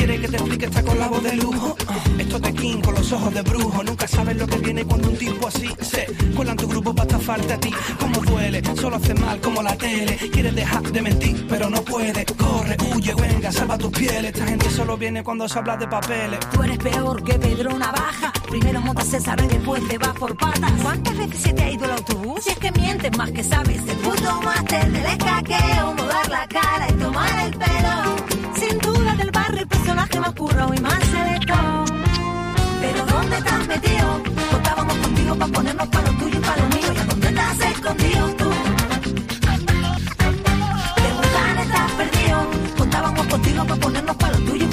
Quiere que te explique, está con la voz de lujo. Esto de King con los ojos de brujo. Nunca sabes lo que viene cuando un tipo así se cuela en tu grupo para estafarte a ti. Como duele, solo hace mal como la tele. Quieres dejar de mentir, pero no puede. Corre, huye, venga, salva tus pieles. Esta gente solo viene cuando se habla de papeles. Tú eres peor que Pedro Navaja. Primero montas sarro y después te vas por patas. ¿Cuántas veces se te ha ido el autobús? Si es que mientes más que sabes. El puto máster del escaqueo, mudar la cara y tomar el pelo. Duda del barrio el personaje más curro y más selecto. Pero ¿dónde estás metido? Contábamos contigo para ponernos para lo tuyo y para lo mío. ¿Y a dónde estás escondido tú? De buscar estás perdido. Contábamos contigo para ponernos para lo tuyo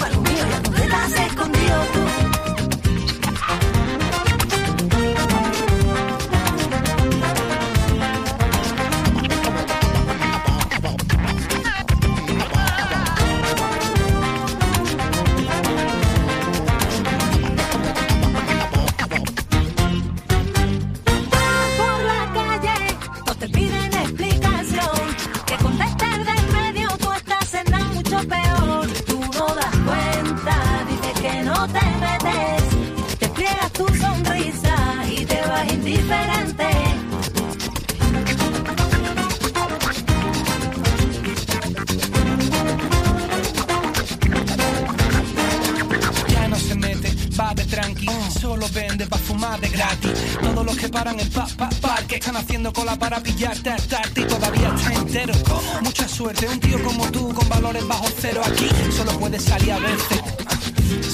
Todos los que paran en pa, pa, parque están haciendo cola para pillarte al tarde y todavía está entero. Mucha suerte, un tío como tú con valores bajo cero aquí solo puede salir a veces.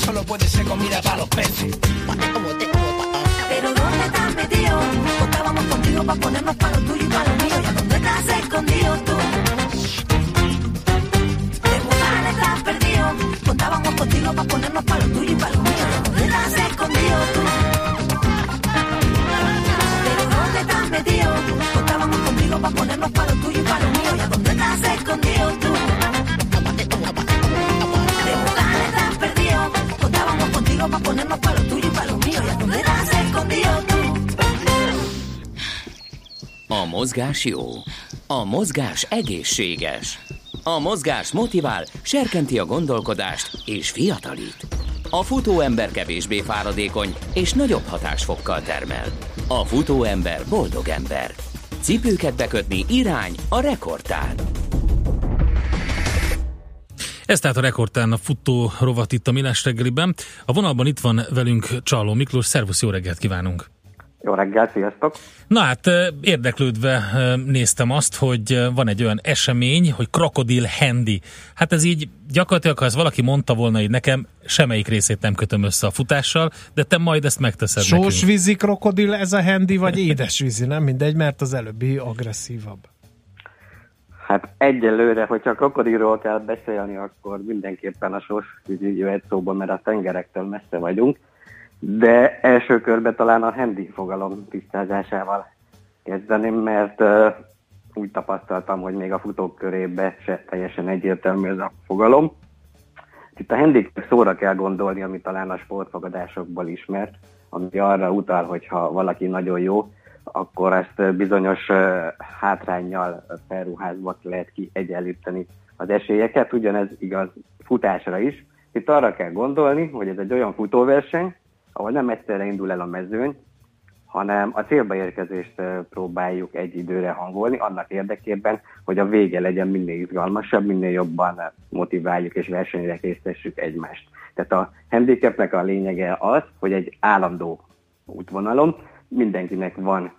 Solo puede ser comida para los peces. Pero ¿dónde estás metido? Contábamos contigo para ponernos para lo tuyo y para lo mío. ¿Y a dónde estás escondido mozgás jó. A mozgás egészséges. A mozgás motivál, serkenti a gondolkodást és fiatalít. A futóember kevésbé fáradékony és nagyobb hatásfokkal termel. A futóember boldog ember. Cipőket bekötni irány a rekordtán. Ez tehát a rekordtán a futó rovat itt a Milás reggeliben. A vonalban itt van velünk Csaló Miklós. Szervusz, jó reggelt kívánunk! Jó reggelt, sziasztok! Na hát érdeklődve néztem azt, hogy van egy olyan esemény, hogy Krokodil Handy. Hát ez így gyakorlatilag, ha ez valaki mondta volna így nekem, semmelyik részét nem kötöm össze a futással, de te majd ezt megteszed. Sósvízi krokodil ez a handy, vagy édesvízi, nem mindegy, mert az előbbi agresszívabb. Hát egyelőre, hogyha krokodilról kell beszélni, akkor mindenképpen a sósvízi jöhet szóba, mert a tengerektől messze vagyunk. De első körben talán a handy fogalom tisztázásával kezdeném, mert uh, úgy tapasztaltam, hogy még a futók körébe se teljesen egyértelmű ez a fogalom. Itt a handy szóra kell gondolni, ami talán a sportfogadásokból ismert, ami arra utal, hogy ha valaki nagyon jó, akkor ezt bizonyos uh, hátrányjal felruházva lehet kiegyenlíteni az esélyeket. Ugyanez igaz futásra is. Itt arra kell gondolni, hogy ez egy olyan futóverseny, ahol nem egyszerre indul el a mezőny, hanem a célba érkezést próbáljuk egy időre hangolni, annak érdekében, hogy a vége legyen minél izgalmasabb, minél jobban motiváljuk és versenyre készítessük egymást. Tehát a handicapnek a lényege az, hogy egy állandó útvonalon mindenkinek van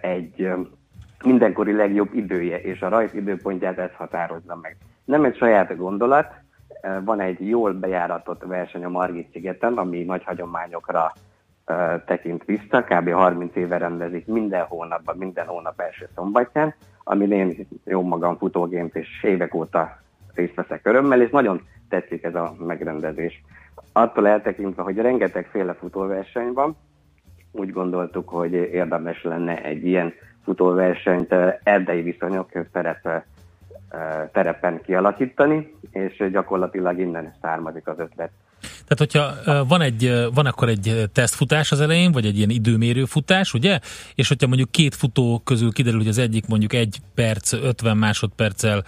egy mindenkori legjobb idője, és a rajt időpontját ez határozza meg. Nem egy saját gondolat, van egy jól bejáratott verseny a Margit szigeten, ami nagy hagyományokra tekint vissza, kb. 30 éve rendezik minden hónapban, minden hónap első szombatján, amin én jó magam futógént és évek óta részt veszek örömmel, és nagyon tetszik ez a megrendezés. Attól eltekintve, hogy rengetegféle futóverseny van, úgy gondoltuk, hogy érdemes lenne egy ilyen futóversenyt erdei viszonyok terep terepen kialakítani, és gyakorlatilag innen származik az ötlet, Tehát, hogyha van, egy, van akkor egy tesztfutás az elején, vagy egy ilyen időmérő futás, ugye? És hogyha mondjuk két futó közül kiderül, hogy az egyik mondjuk egy perc, 50 másodperccel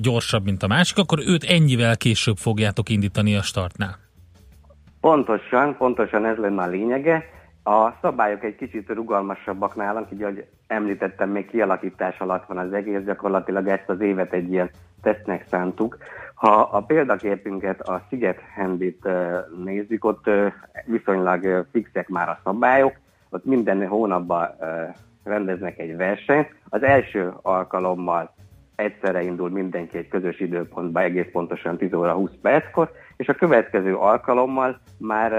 gyorsabb, mint a másik, akkor őt ennyivel később fogjátok indítani a startnál. Pontosan, pontosan ez lenne a lényege. A szabályok egy kicsit rugalmasabbak nálunk, így ahogy említettem, még kialakítás alatt van az egész, gyakorlatilag ezt az évet egy ilyen tesztnek szántuk. Ha a példaképünket, a Sziget Handit nézzük, ott viszonylag fixek már a szabályok, ott minden hónapban rendeznek egy versenyt. Az első alkalommal egyszerre indul mindenki egy közös időpontba, egész pontosan 10 óra 20 perckor, és a következő alkalommal már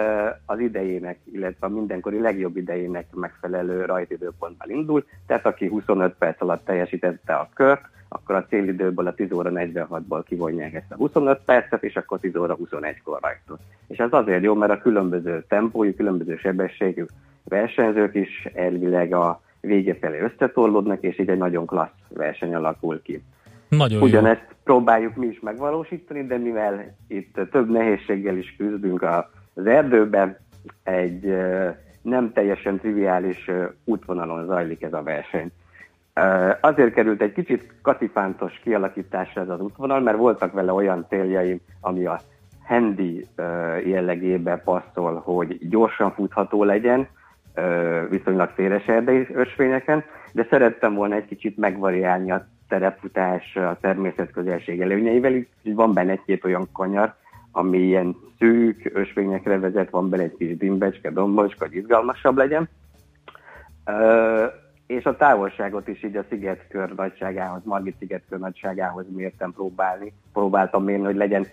az idejének, illetve a mindenkori legjobb idejének megfelelő rajtidőpontban indul, tehát aki 25 perc alatt teljesítette a kört, akkor a célidőből a 10 óra 46-ból kivonják ezt a 25 percet, és akkor 10 óra 21-kor rajtol. És ez azért jó, mert a különböző tempójú, különböző sebességű versenyzők is elvileg a vége felé összetorlódnak, és így egy nagyon klassz verseny alakul ki. Nagyon Ugyanezt próbáljuk mi is megvalósítani, de mivel itt több nehézséggel is küzdünk az erdőben, egy nem teljesen triviális útvonalon zajlik ez a verseny. Azért került egy kicsit kacifántos kialakításra ez az útvonal, mert voltak vele olyan céljaim, ami a handy jellegébe passzol, hogy gyorsan futható legyen, viszonylag széles erdei ösvényeken, de szerettem volna egy kicsit megvariálni a terepfutás a természetközelség előnyeivel, így van benne egy-két olyan kanyar, ami ilyen szűk ösvényekre vezet, van benne egy kis dimbecske, dombocska, hogy izgalmasabb legyen. Ö, és a távolságot is így a szigetkör nagyságához, Margit szigetkör nagyságához mértem próbálni. Próbáltam mérni, hogy legyen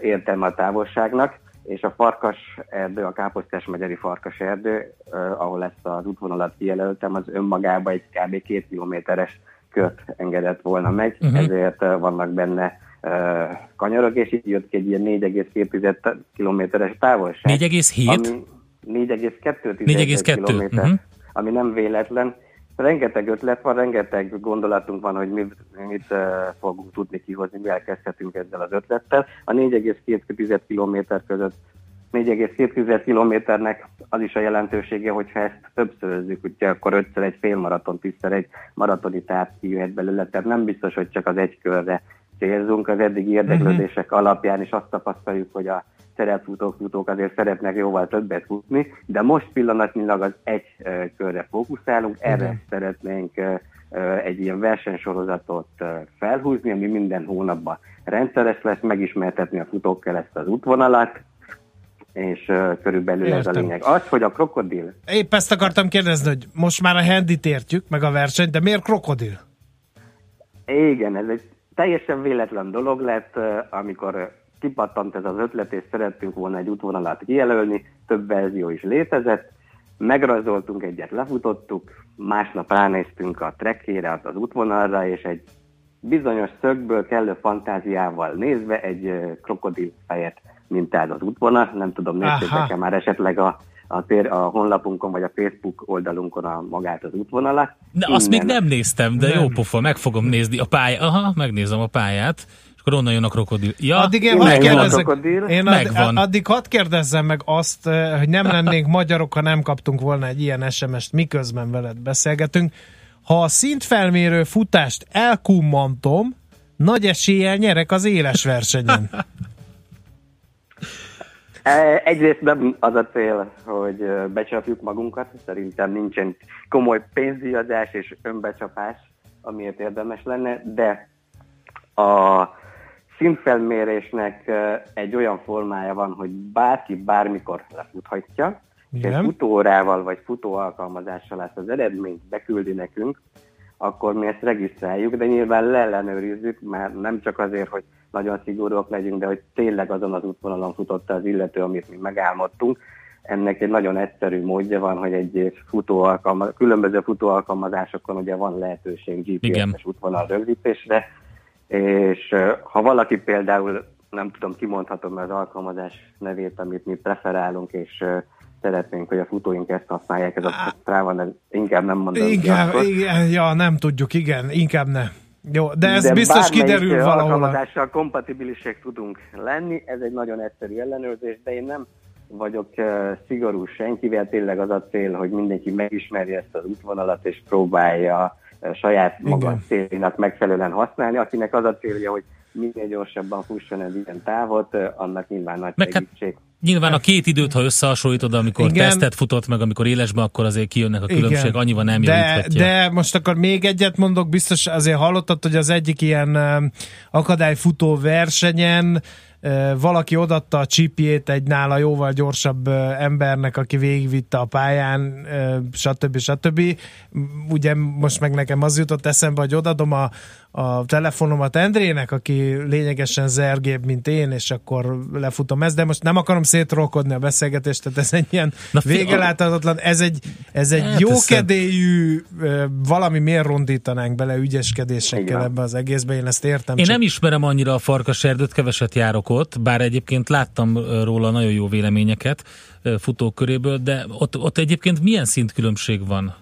értelme a távolságnak, és a farkas erdő, a Káposztás megyeri farkas erdő, ahol ezt az útvonalat kijelöltem, az önmagában egy kb. két kilométeres kört engedett volna meg, uh-huh. ezért vannak benne ö, kanyarok, és így jött ki egy ilyen 4,2 kilométeres távolság. 4,7? Ami 4,2 4,2, kilométer, mhm. ami nem véletlen. Rengeteg ötlet van, rengeteg gondolatunk van, hogy mit, mit uh, fogunk tudni kihozni, mivel kezdhetünk ezzel az ötlettel. A 4,2 kilométer között 4,2 kilométernek az is a jelentősége, hogyha ezt többszörözzük, ugye akkor ötször egy fél maraton, tízszer egy maratoni táv kijöhet belőle, tehát nem biztos, hogy csak az egy körre célzunk. Az eddigi érdeklődések uh-huh. alapján is azt tapasztaljuk, hogy a szerepfutók, futók azért szeretnek jóval többet futni, de most pillanatnyilag az egy körre fókuszálunk, erre Igen. szeretnénk egy ilyen versenysorozatot felhúzni, ami minden hónapban rendszeres lesz, megismertetni a futókkal ezt az útvonalat, és ö, körülbelül ez a Értem. lényeg. Az, hogy a krokodil Épp ezt akartam kérdezni, hogy most már a handit értjük, meg a versenyt, de miért krokodil? Igen, ez egy teljesen véletlen dolog lett, amikor kipattant ez az ötlet, és szerettünk volna egy útvonalat kijelölni, több verzió is létezett, megrajzoltunk egyet, lefutottuk, másnap ránéztünk a trekkére, az útvonalra, és egy bizonyos szögből kellő fantáziával nézve egy krokodil fejet mintáz az útvonal. Nem tudom, néztétek-e már esetleg a, a, tér, a honlapunkon vagy a Facebook oldalunkon a magát az útvonalat. De azt még Innen- nem néztem, de jó pofa, meg fogom nézni a pályát. Aha, megnézem a pályát, és akkor onnan jön a krokodil. Ja, addig én Innen hadd kérdezzek, én add, Megvan. addig hadd kérdezzem meg azt, eh, hogy nem lennénk magyarok, ha nem kaptunk volna egy ilyen SMS-t, miközben veled beszélgetünk. Ha a szintfelmérő futást elkummantom, nagy eséllyel nyerek az éles versenyen. E, Egyrészt nem az a cél, hogy becsapjuk magunkat, szerintem nincsen komoly pénzdiazás és önbecsapás, amiért érdemes lenne, de a szintfelmérésnek ö, egy olyan formája van, hogy bárki bármikor lefuthatja, és Igen. egy futóórával vagy futóalkalmazással ezt az eredményt beküldi nekünk, akkor mi ezt regisztráljuk, de nyilván leellenőrizzük, mert nem csak azért, hogy nagyon szigorúak legyünk, de hogy tényleg azon az útvonalon futotta az illető, amit mi megálmodtunk. Ennek egy nagyon egyszerű módja van, hogy egy futóalkalmaz, különböző futóalkalmazásokon ugye van lehetőség. GPS-es útvonal rögzítésre, és ha valaki például, nem tudom, kimondhatom az alkalmazás nevét, amit mi preferálunk, és szeretnénk, hogy a futóink ezt használják, ez a ez inkább nem mondom akkor. igen, ja, nem tudjuk, igen, inkább ne. Jó, de ez biztos bármelyik, kiderül valahol. kompatibilisek tudunk lenni, ez egy nagyon egyszerű ellenőrzés, de én nem vagyok ö, szigorú senkivel, tényleg az a cél, hogy mindenki megismerje ezt az útvonalat, és próbálja ö, saját maga céljának megfelelően használni. Akinek az a célja, hogy minél gyorsabban fusson egy ilyen távot, annak nyilván nagy Meg hát segítség. Nyilván a két időt, ha összehasonlítod, amikor Igen. tesztet futott, meg amikor élesbe, akkor azért kijönnek a Igen. különbség, annyival nem de, de most akkor még egyet mondok, biztos azért hallottad, hogy az egyik ilyen akadályfutó versenyen valaki odatta a csipjét egy nála jóval gyorsabb embernek, aki végigvitte a pályán, stb. stb. Ugye most meg nekem az jutott eszembe, hogy odadom a, a telefonomat Endrének, aki lényegesen zergébb, mint én, és akkor lefutom ezt, de most nem akarom szétrolkodni a beszélgetést, tehát ez egy ilyen Na, végeláthatatlan, ez egy, ez egy Hát, jókedélyű, valami miért rondítanánk bele ügyeskedésekkel van. ebbe az egészbe, én ezt értem. Én csak- nem ismerem annyira a farkaserdőt, keveset járok ott, bár egyébként láttam róla nagyon jó véleményeket futók köréből, de ott, ott egyébként milyen szintkülönbség van?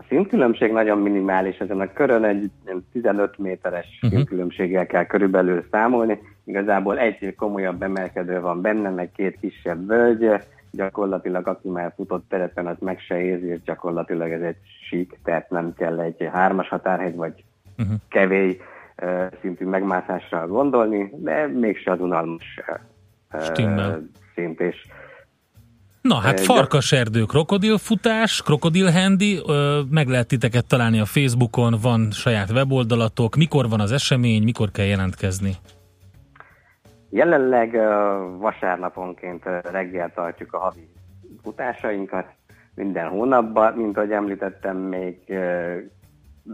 A színkülönbség nagyon minimális ezen a körön, egy ilyen 15 méteres uh-huh. színkülönbséggel kell körülbelül számolni. Igazából egy komolyabb emelkedő van benne, meg két kisebb völgy. Gyakorlatilag aki már futott terepen, az meg se érzi, és gyakorlatilag ez egy sík, tehát nem kell egy hármas határhegy, vagy Uh-huh. kevély uh, szintű megmászásra gondolni, de mégse az unalmas uh, Stimmel. szint, és Na hát farkaserdő, krokodilfutás, krokodilhendi, meg lehet titeket találni a Facebookon, van saját weboldalatok, mikor van az esemény, mikor kell jelentkezni? Jelenleg vasárnaponként reggel tartjuk a havi futásainkat minden hónapban, mint ahogy említettem, még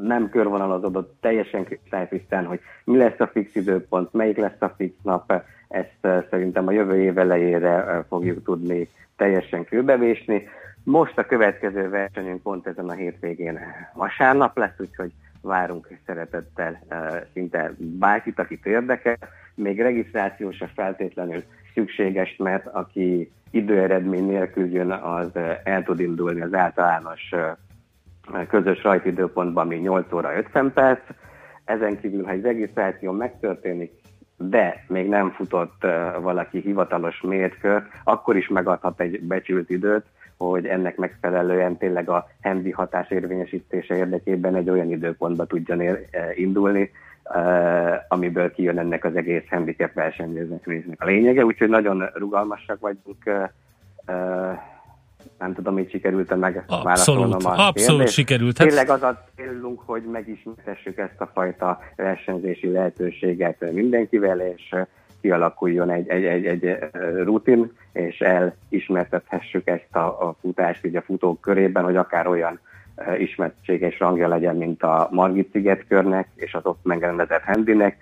nem körvonalazódott teljesen kristálytisztán, hogy mi lesz a fix időpont, melyik lesz a fix nap, ezt ö, szerintem a jövő év elejére ö, fogjuk tudni teljesen kőbevésni. Most a következő versenyünk pont ezen a hétvégén vasárnap lesz, úgyhogy várunk szeretettel ö, szinte bárkit, akit érdekel. Még regisztráció se feltétlenül szükséges, mert aki időeredmény nélkül jön, az el tud indulni az általános közös rajtidőpontban, ami 8 óra 50 perc. Ezen kívül, ha egy regisztráció megtörténik, de még nem futott valaki hivatalos mérkört, akkor is megadhat egy becsült időt, hogy ennek megfelelően tényleg a hendi hatás érvényesítése érdekében egy olyan időpontba tudjon ér, indulni, amiből kijön ennek az egész handicap versenyzésnek a lényege, úgyhogy nagyon rugalmasak vagyunk, nem tudom, hogy sikerült-e meg Abszolút, abszolút sikerült. Hát- Tényleg az a célunk, hogy megismertessük ezt a fajta versenyzési lehetőséget mindenkivel, és kialakuljon egy, egy, egy, egy rutin, és elismertethessük ezt a, a futást így a futók körében, hogy akár olyan eh, ismertséges rangja legyen, mint a Margit szigetkörnek, és az ott megrendezett handinek,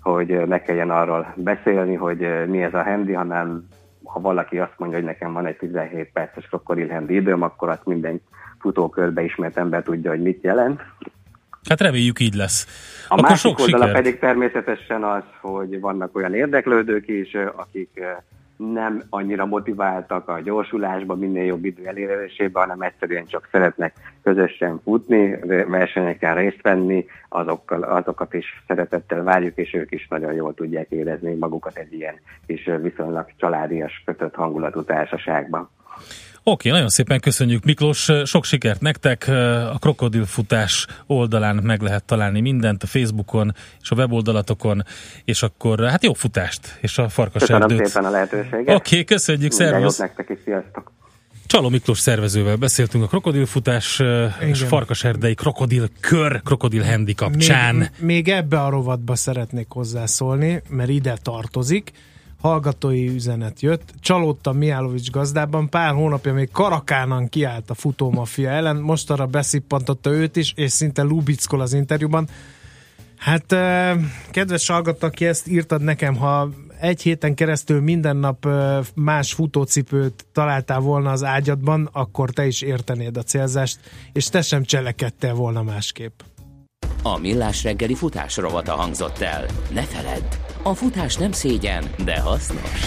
hogy eh, ne kelljen arról beszélni, hogy eh, mi ez a handi, hanem ha valaki azt mondja, hogy nekem van egy 17 perces krokodil handi időm, akkor azt minden futókörbe ismert ember tudja, hogy mit jelent. Hát reméljük így lesz. A Akkor másik sok oldala sikert. pedig természetesen az, hogy vannak olyan érdeklődők is, akik nem annyira motiváltak a gyorsulásba, minél jobb idő elérésébe, hanem egyszerűen csak szeretnek közösen futni, versenyeken részt venni, azokkal, azokat is szeretettel várjuk, és ők is nagyon jól tudják érezni magukat egy ilyen ö, viszonylag családias, kötött hangulatú társaságban. Oké, nagyon szépen köszönjük Miklós, sok sikert nektek, a Krokodilfutás oldalán meg lehet találni mindent, a Facebookon és a weboldalatokon, és akkor hát jó futást, és a Köszönöm farkaserdőt. szépen a lehetőséget. Oké, köszönjük, Minden szervusz! nektek is, sziasztok! Csaló Miklós szervezővel beszéltünk a krokodilfutás és Igen. farkaserdei krokodil kör, krokodil hendi kapcsán. Még, még ebbe a rovatba szeretnék hozzászólni, mert ide tartozik. Hallgatói üzenet jött. Csalódtam Miálovics gazdában, pár hónapja még Karakánan kiállt a futómafia ellen, most arra beszippantotta őt is, és szinte lubickol az interjúban. Hát, kedves hallgató, aki ezt írtad nekem, ha egy héten keresztül minden nap más futócipőt találtál volna az ágyadban, akkor te is értenéd a célzást, és te sem cselekedtél volna másképp. A Millás reggeli futás rovata hangzott el. Ne feledd, a futás nem szégyen, de hasznos.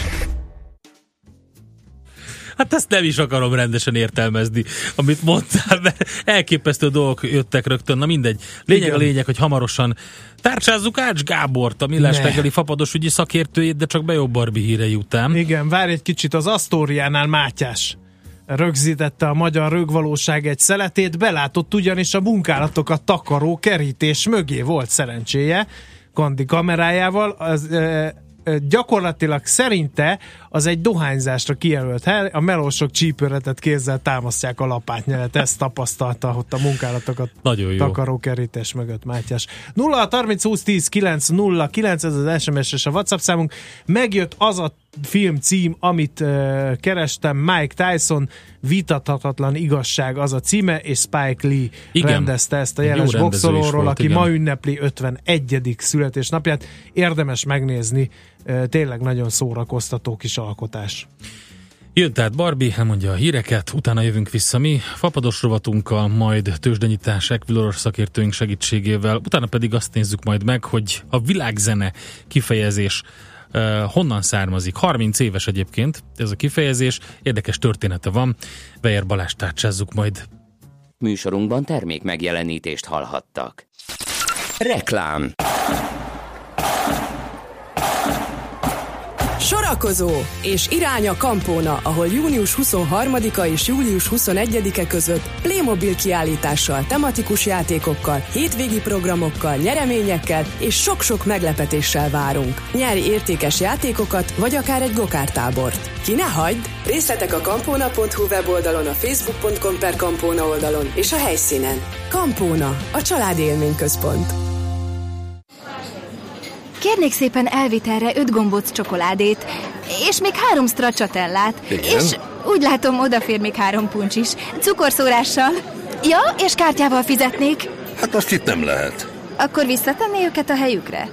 Hát ezt nem is akarom rendesen értelmezni, amit mondtál, mert elképesztő dolgok jöttek rögtön. Na mindegy. Lényeg Igen. a lényeg, hogy hamarosan tárcsázzuk Ács Gábort, a Millás reggeli fapados ügyi szakértőjét, de csak bejobb Barbie hírei után. Igen, várj egy kicsit, az Asztóriánál Mátyás rögzítette a magyar rögvalóság egy szeletét, belátott ugyanis a munkálatokat takaró kerítés mögé volt szerencséje, Kandi kamerájával, az e, e, gyakorlatilag szerinte az egy dohányzásra kijelölt hely, a melósok csípőretet kézzel támasztják a lapátnyelet, ezt tapasztalta ott a munkálatokat Nagyon jó. takaró kerítés mögött, Mátyás. 0 30 20 10 9 0 9, ez az SMS és a WhatsApp számunk. Megjött az a film cím, amit uh, kerestem, Mike Tyson, vitathatatlan igazság az a címe, és Spike Lee Igen. rendezte ezt a jeles boxolóról, volt, aki igen. ma ünnepli 51. születésnapját. Érdemes megnézni, uh, tényleg nagyon szórakoztató kis alkotás. Jön tehát Barbie, elmondja a híreket, utána jövünk vissza mi, fapados rovatunkkal, majd tőzsdenyítás Equilor szakértőink segítségével, utána pedig azt nézzük majd meg, hogy a világzene kifejezés honnan származik. 30 éves egyébként ez a kifejezés, érdekes története van, Vejer Balást tárcsázzuk majd. Műsorunkban termék megjelenítést hallhattak. Reklám Sorakozó és irány a Kampóna, ahol június 23-a és július 21-e között Playmobil kiállítással, tematikus játékokkal, hétvégi programokkal, nyereményekkel és sok-sok meglepetéssel várunk. Nyeri értékes játékokat, vagy akár egy gokártábort. Ki ne hagyd! Részletek a kampóna.hu weboldalon, a facebook.com per kampóna oldalon és a helyszínen. Kampóna, a család élményközpont. Kérnék szépen elvitelre öt gombóc csokoládét, és még három stracciatellát. Igen? És úgy látom, odafér még három puncs is. Cukorszórással. Ja, és kártyával fizetnék. Hát azt itt nem lehet. Akkor visszatenné őket a helyükre?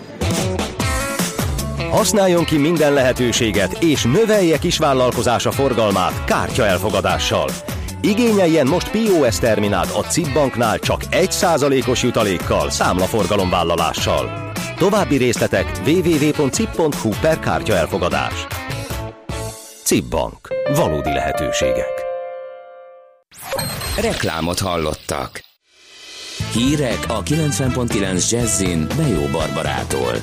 Használjon ki minden lehetőséget, és növelje kisvállalkozása forgalmát kártya elfogadással. Igényeljen most POS terminált a CIP banknál csak 1%-os jutalékkal, számlaforgalomvállalással. További részletek www.cip.hu per kártya elfogadás. CIP Bank. Valódi lehetőségek. Reklámot hallottak. Hírek a 90.9 Jazzin Bejó Barbarától.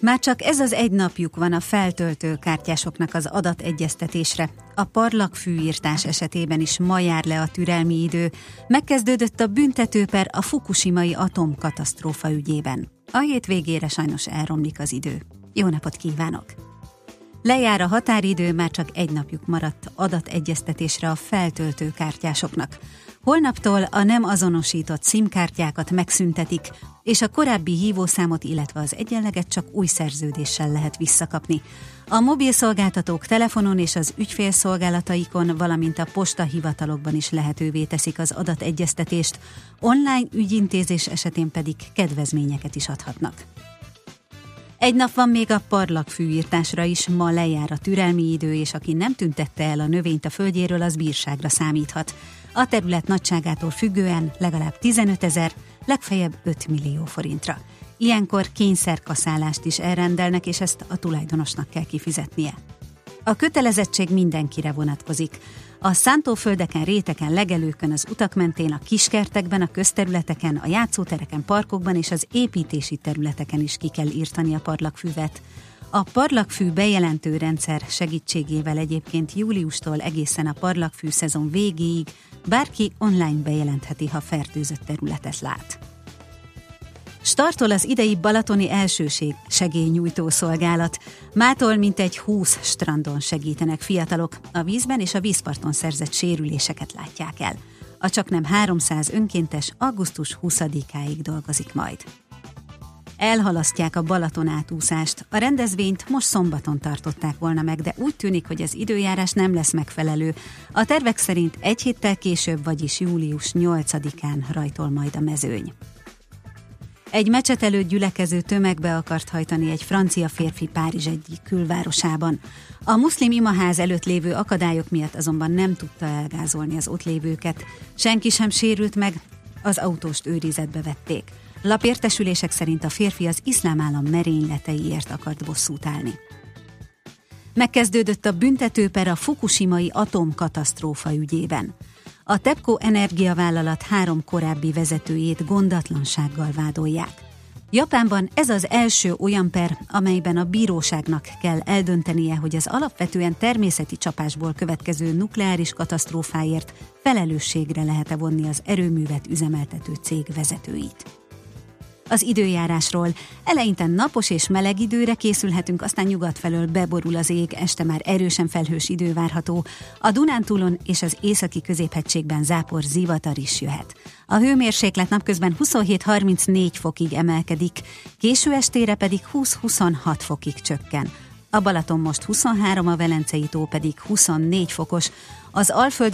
Már csak ez az egy napjuk van a feltöltő kártyásoknak az adategyeztetésre. A parlag fűírtás esetében is ma jár le a türelmi idő. Megkezdődött a büntetőper a fukushimai atomkatasztrófa ügyében. A hétvégére sajnos elromlik az idő. Jó napot kívánok! Lejár a határidő, már csak egy napjuk maradt adategyeztetésre a feltöltő kártyásoknak. Holnaptól a nem azonosított SIM-kártyákat megszüntetik, és a korábbi hívószámot, illetve az egyenleget csak új szerződéssel lehet visszakapni. A mobil szolgáltatók telefonon és az ügyfélszolgálataikon, valamint a postahivatalokban is lehetővé teszik az adategyeztetést, online ügyintézés esetén pedig kedvezményeket is adhatnak. Egy nap van még a parlag fűírtásra is, ma lejár a türelmi idő, és aki nem tüntette el a növényt a földjéről, az bírságra számíthat. A terület nagyságától függően legalább 15 ezer, legfeljebb 5 millió forintra. Ilyenkor kényszerkaszálást is elrendelnek, és ezt a tulajdonosnak kell kifizetnie. A kötelezettség mindenkire vonatkozik. A szántóföldeken, réteken, legelőkön, az utak mentén, a kiskertekben, a közterületeken, a játszótereken, parkokban és az építési területeken is ki kell írtani a parlagfüvet. A parlagfű bejelentő rendszer segítségével egyébként júliustól egészen a parlagfű szezon végéig bárki online bejelentheti, ha fertőzött területet lát. Startol az idei Balatoni elsőség segélynyújtó szolgálat. Mától mintegy 20 strandon segítenek fiatalok, a vízben és a vízparton szerzett sérüléseket látják el. A csak nem 300 önkéntes augusztus 20-áig dolgozik majd. Elhalasztják a Balaton átúszást. A rendezvényt most szombaton tartották volna meg, de úgy tűnik, hogy az időjárás nem lesz megfelelő. A tervek szerint egy héttel később, vagyis július 8-án rajtol majd a mezőny. Egy mecset előtt gyülekező tömegbe akart hajtani egy francia férfi Párizs egyik külvárosában. A muszlim imaház előtt lévő akadályok miatt azonban nem tudta elgázolni az ott lévőket. Senki sem sérült meg, az autóst őrizetbe vették. Lapértesülések szerint a férfi az iszlám állam merényleteiért akart bosszút állni. Megkezdődött a büntetőper a fukushimai atomkatasztrófa ügyében. A TEPCO energiavállalat három korábbi vezetőjét gondatlansággal vádolják. Japánban ez az első olyan per, amelyben a bíróságnak kell eldöntenie, hogy az alapvetően természeti csapásból következő nukleáris katasztrófáért felelősségre lehet-e vonni az erőművet üzemeltető cég vezetőit. Az időjárásról. Eleinte napos és meleg időre készülhetünk, aztán nyugat felől beborul az ég, este már erősen felhős idő várható. A Dunántúlon és az északi középhegységben zápor zivatar is jöhet. A hőmérséklet napközben 27-34 fokig emelkedik, késő estére pedig 20-26 fokig csökken. A Balaton most 23, a Velencei tó pedig 24 fokos, az Alföldön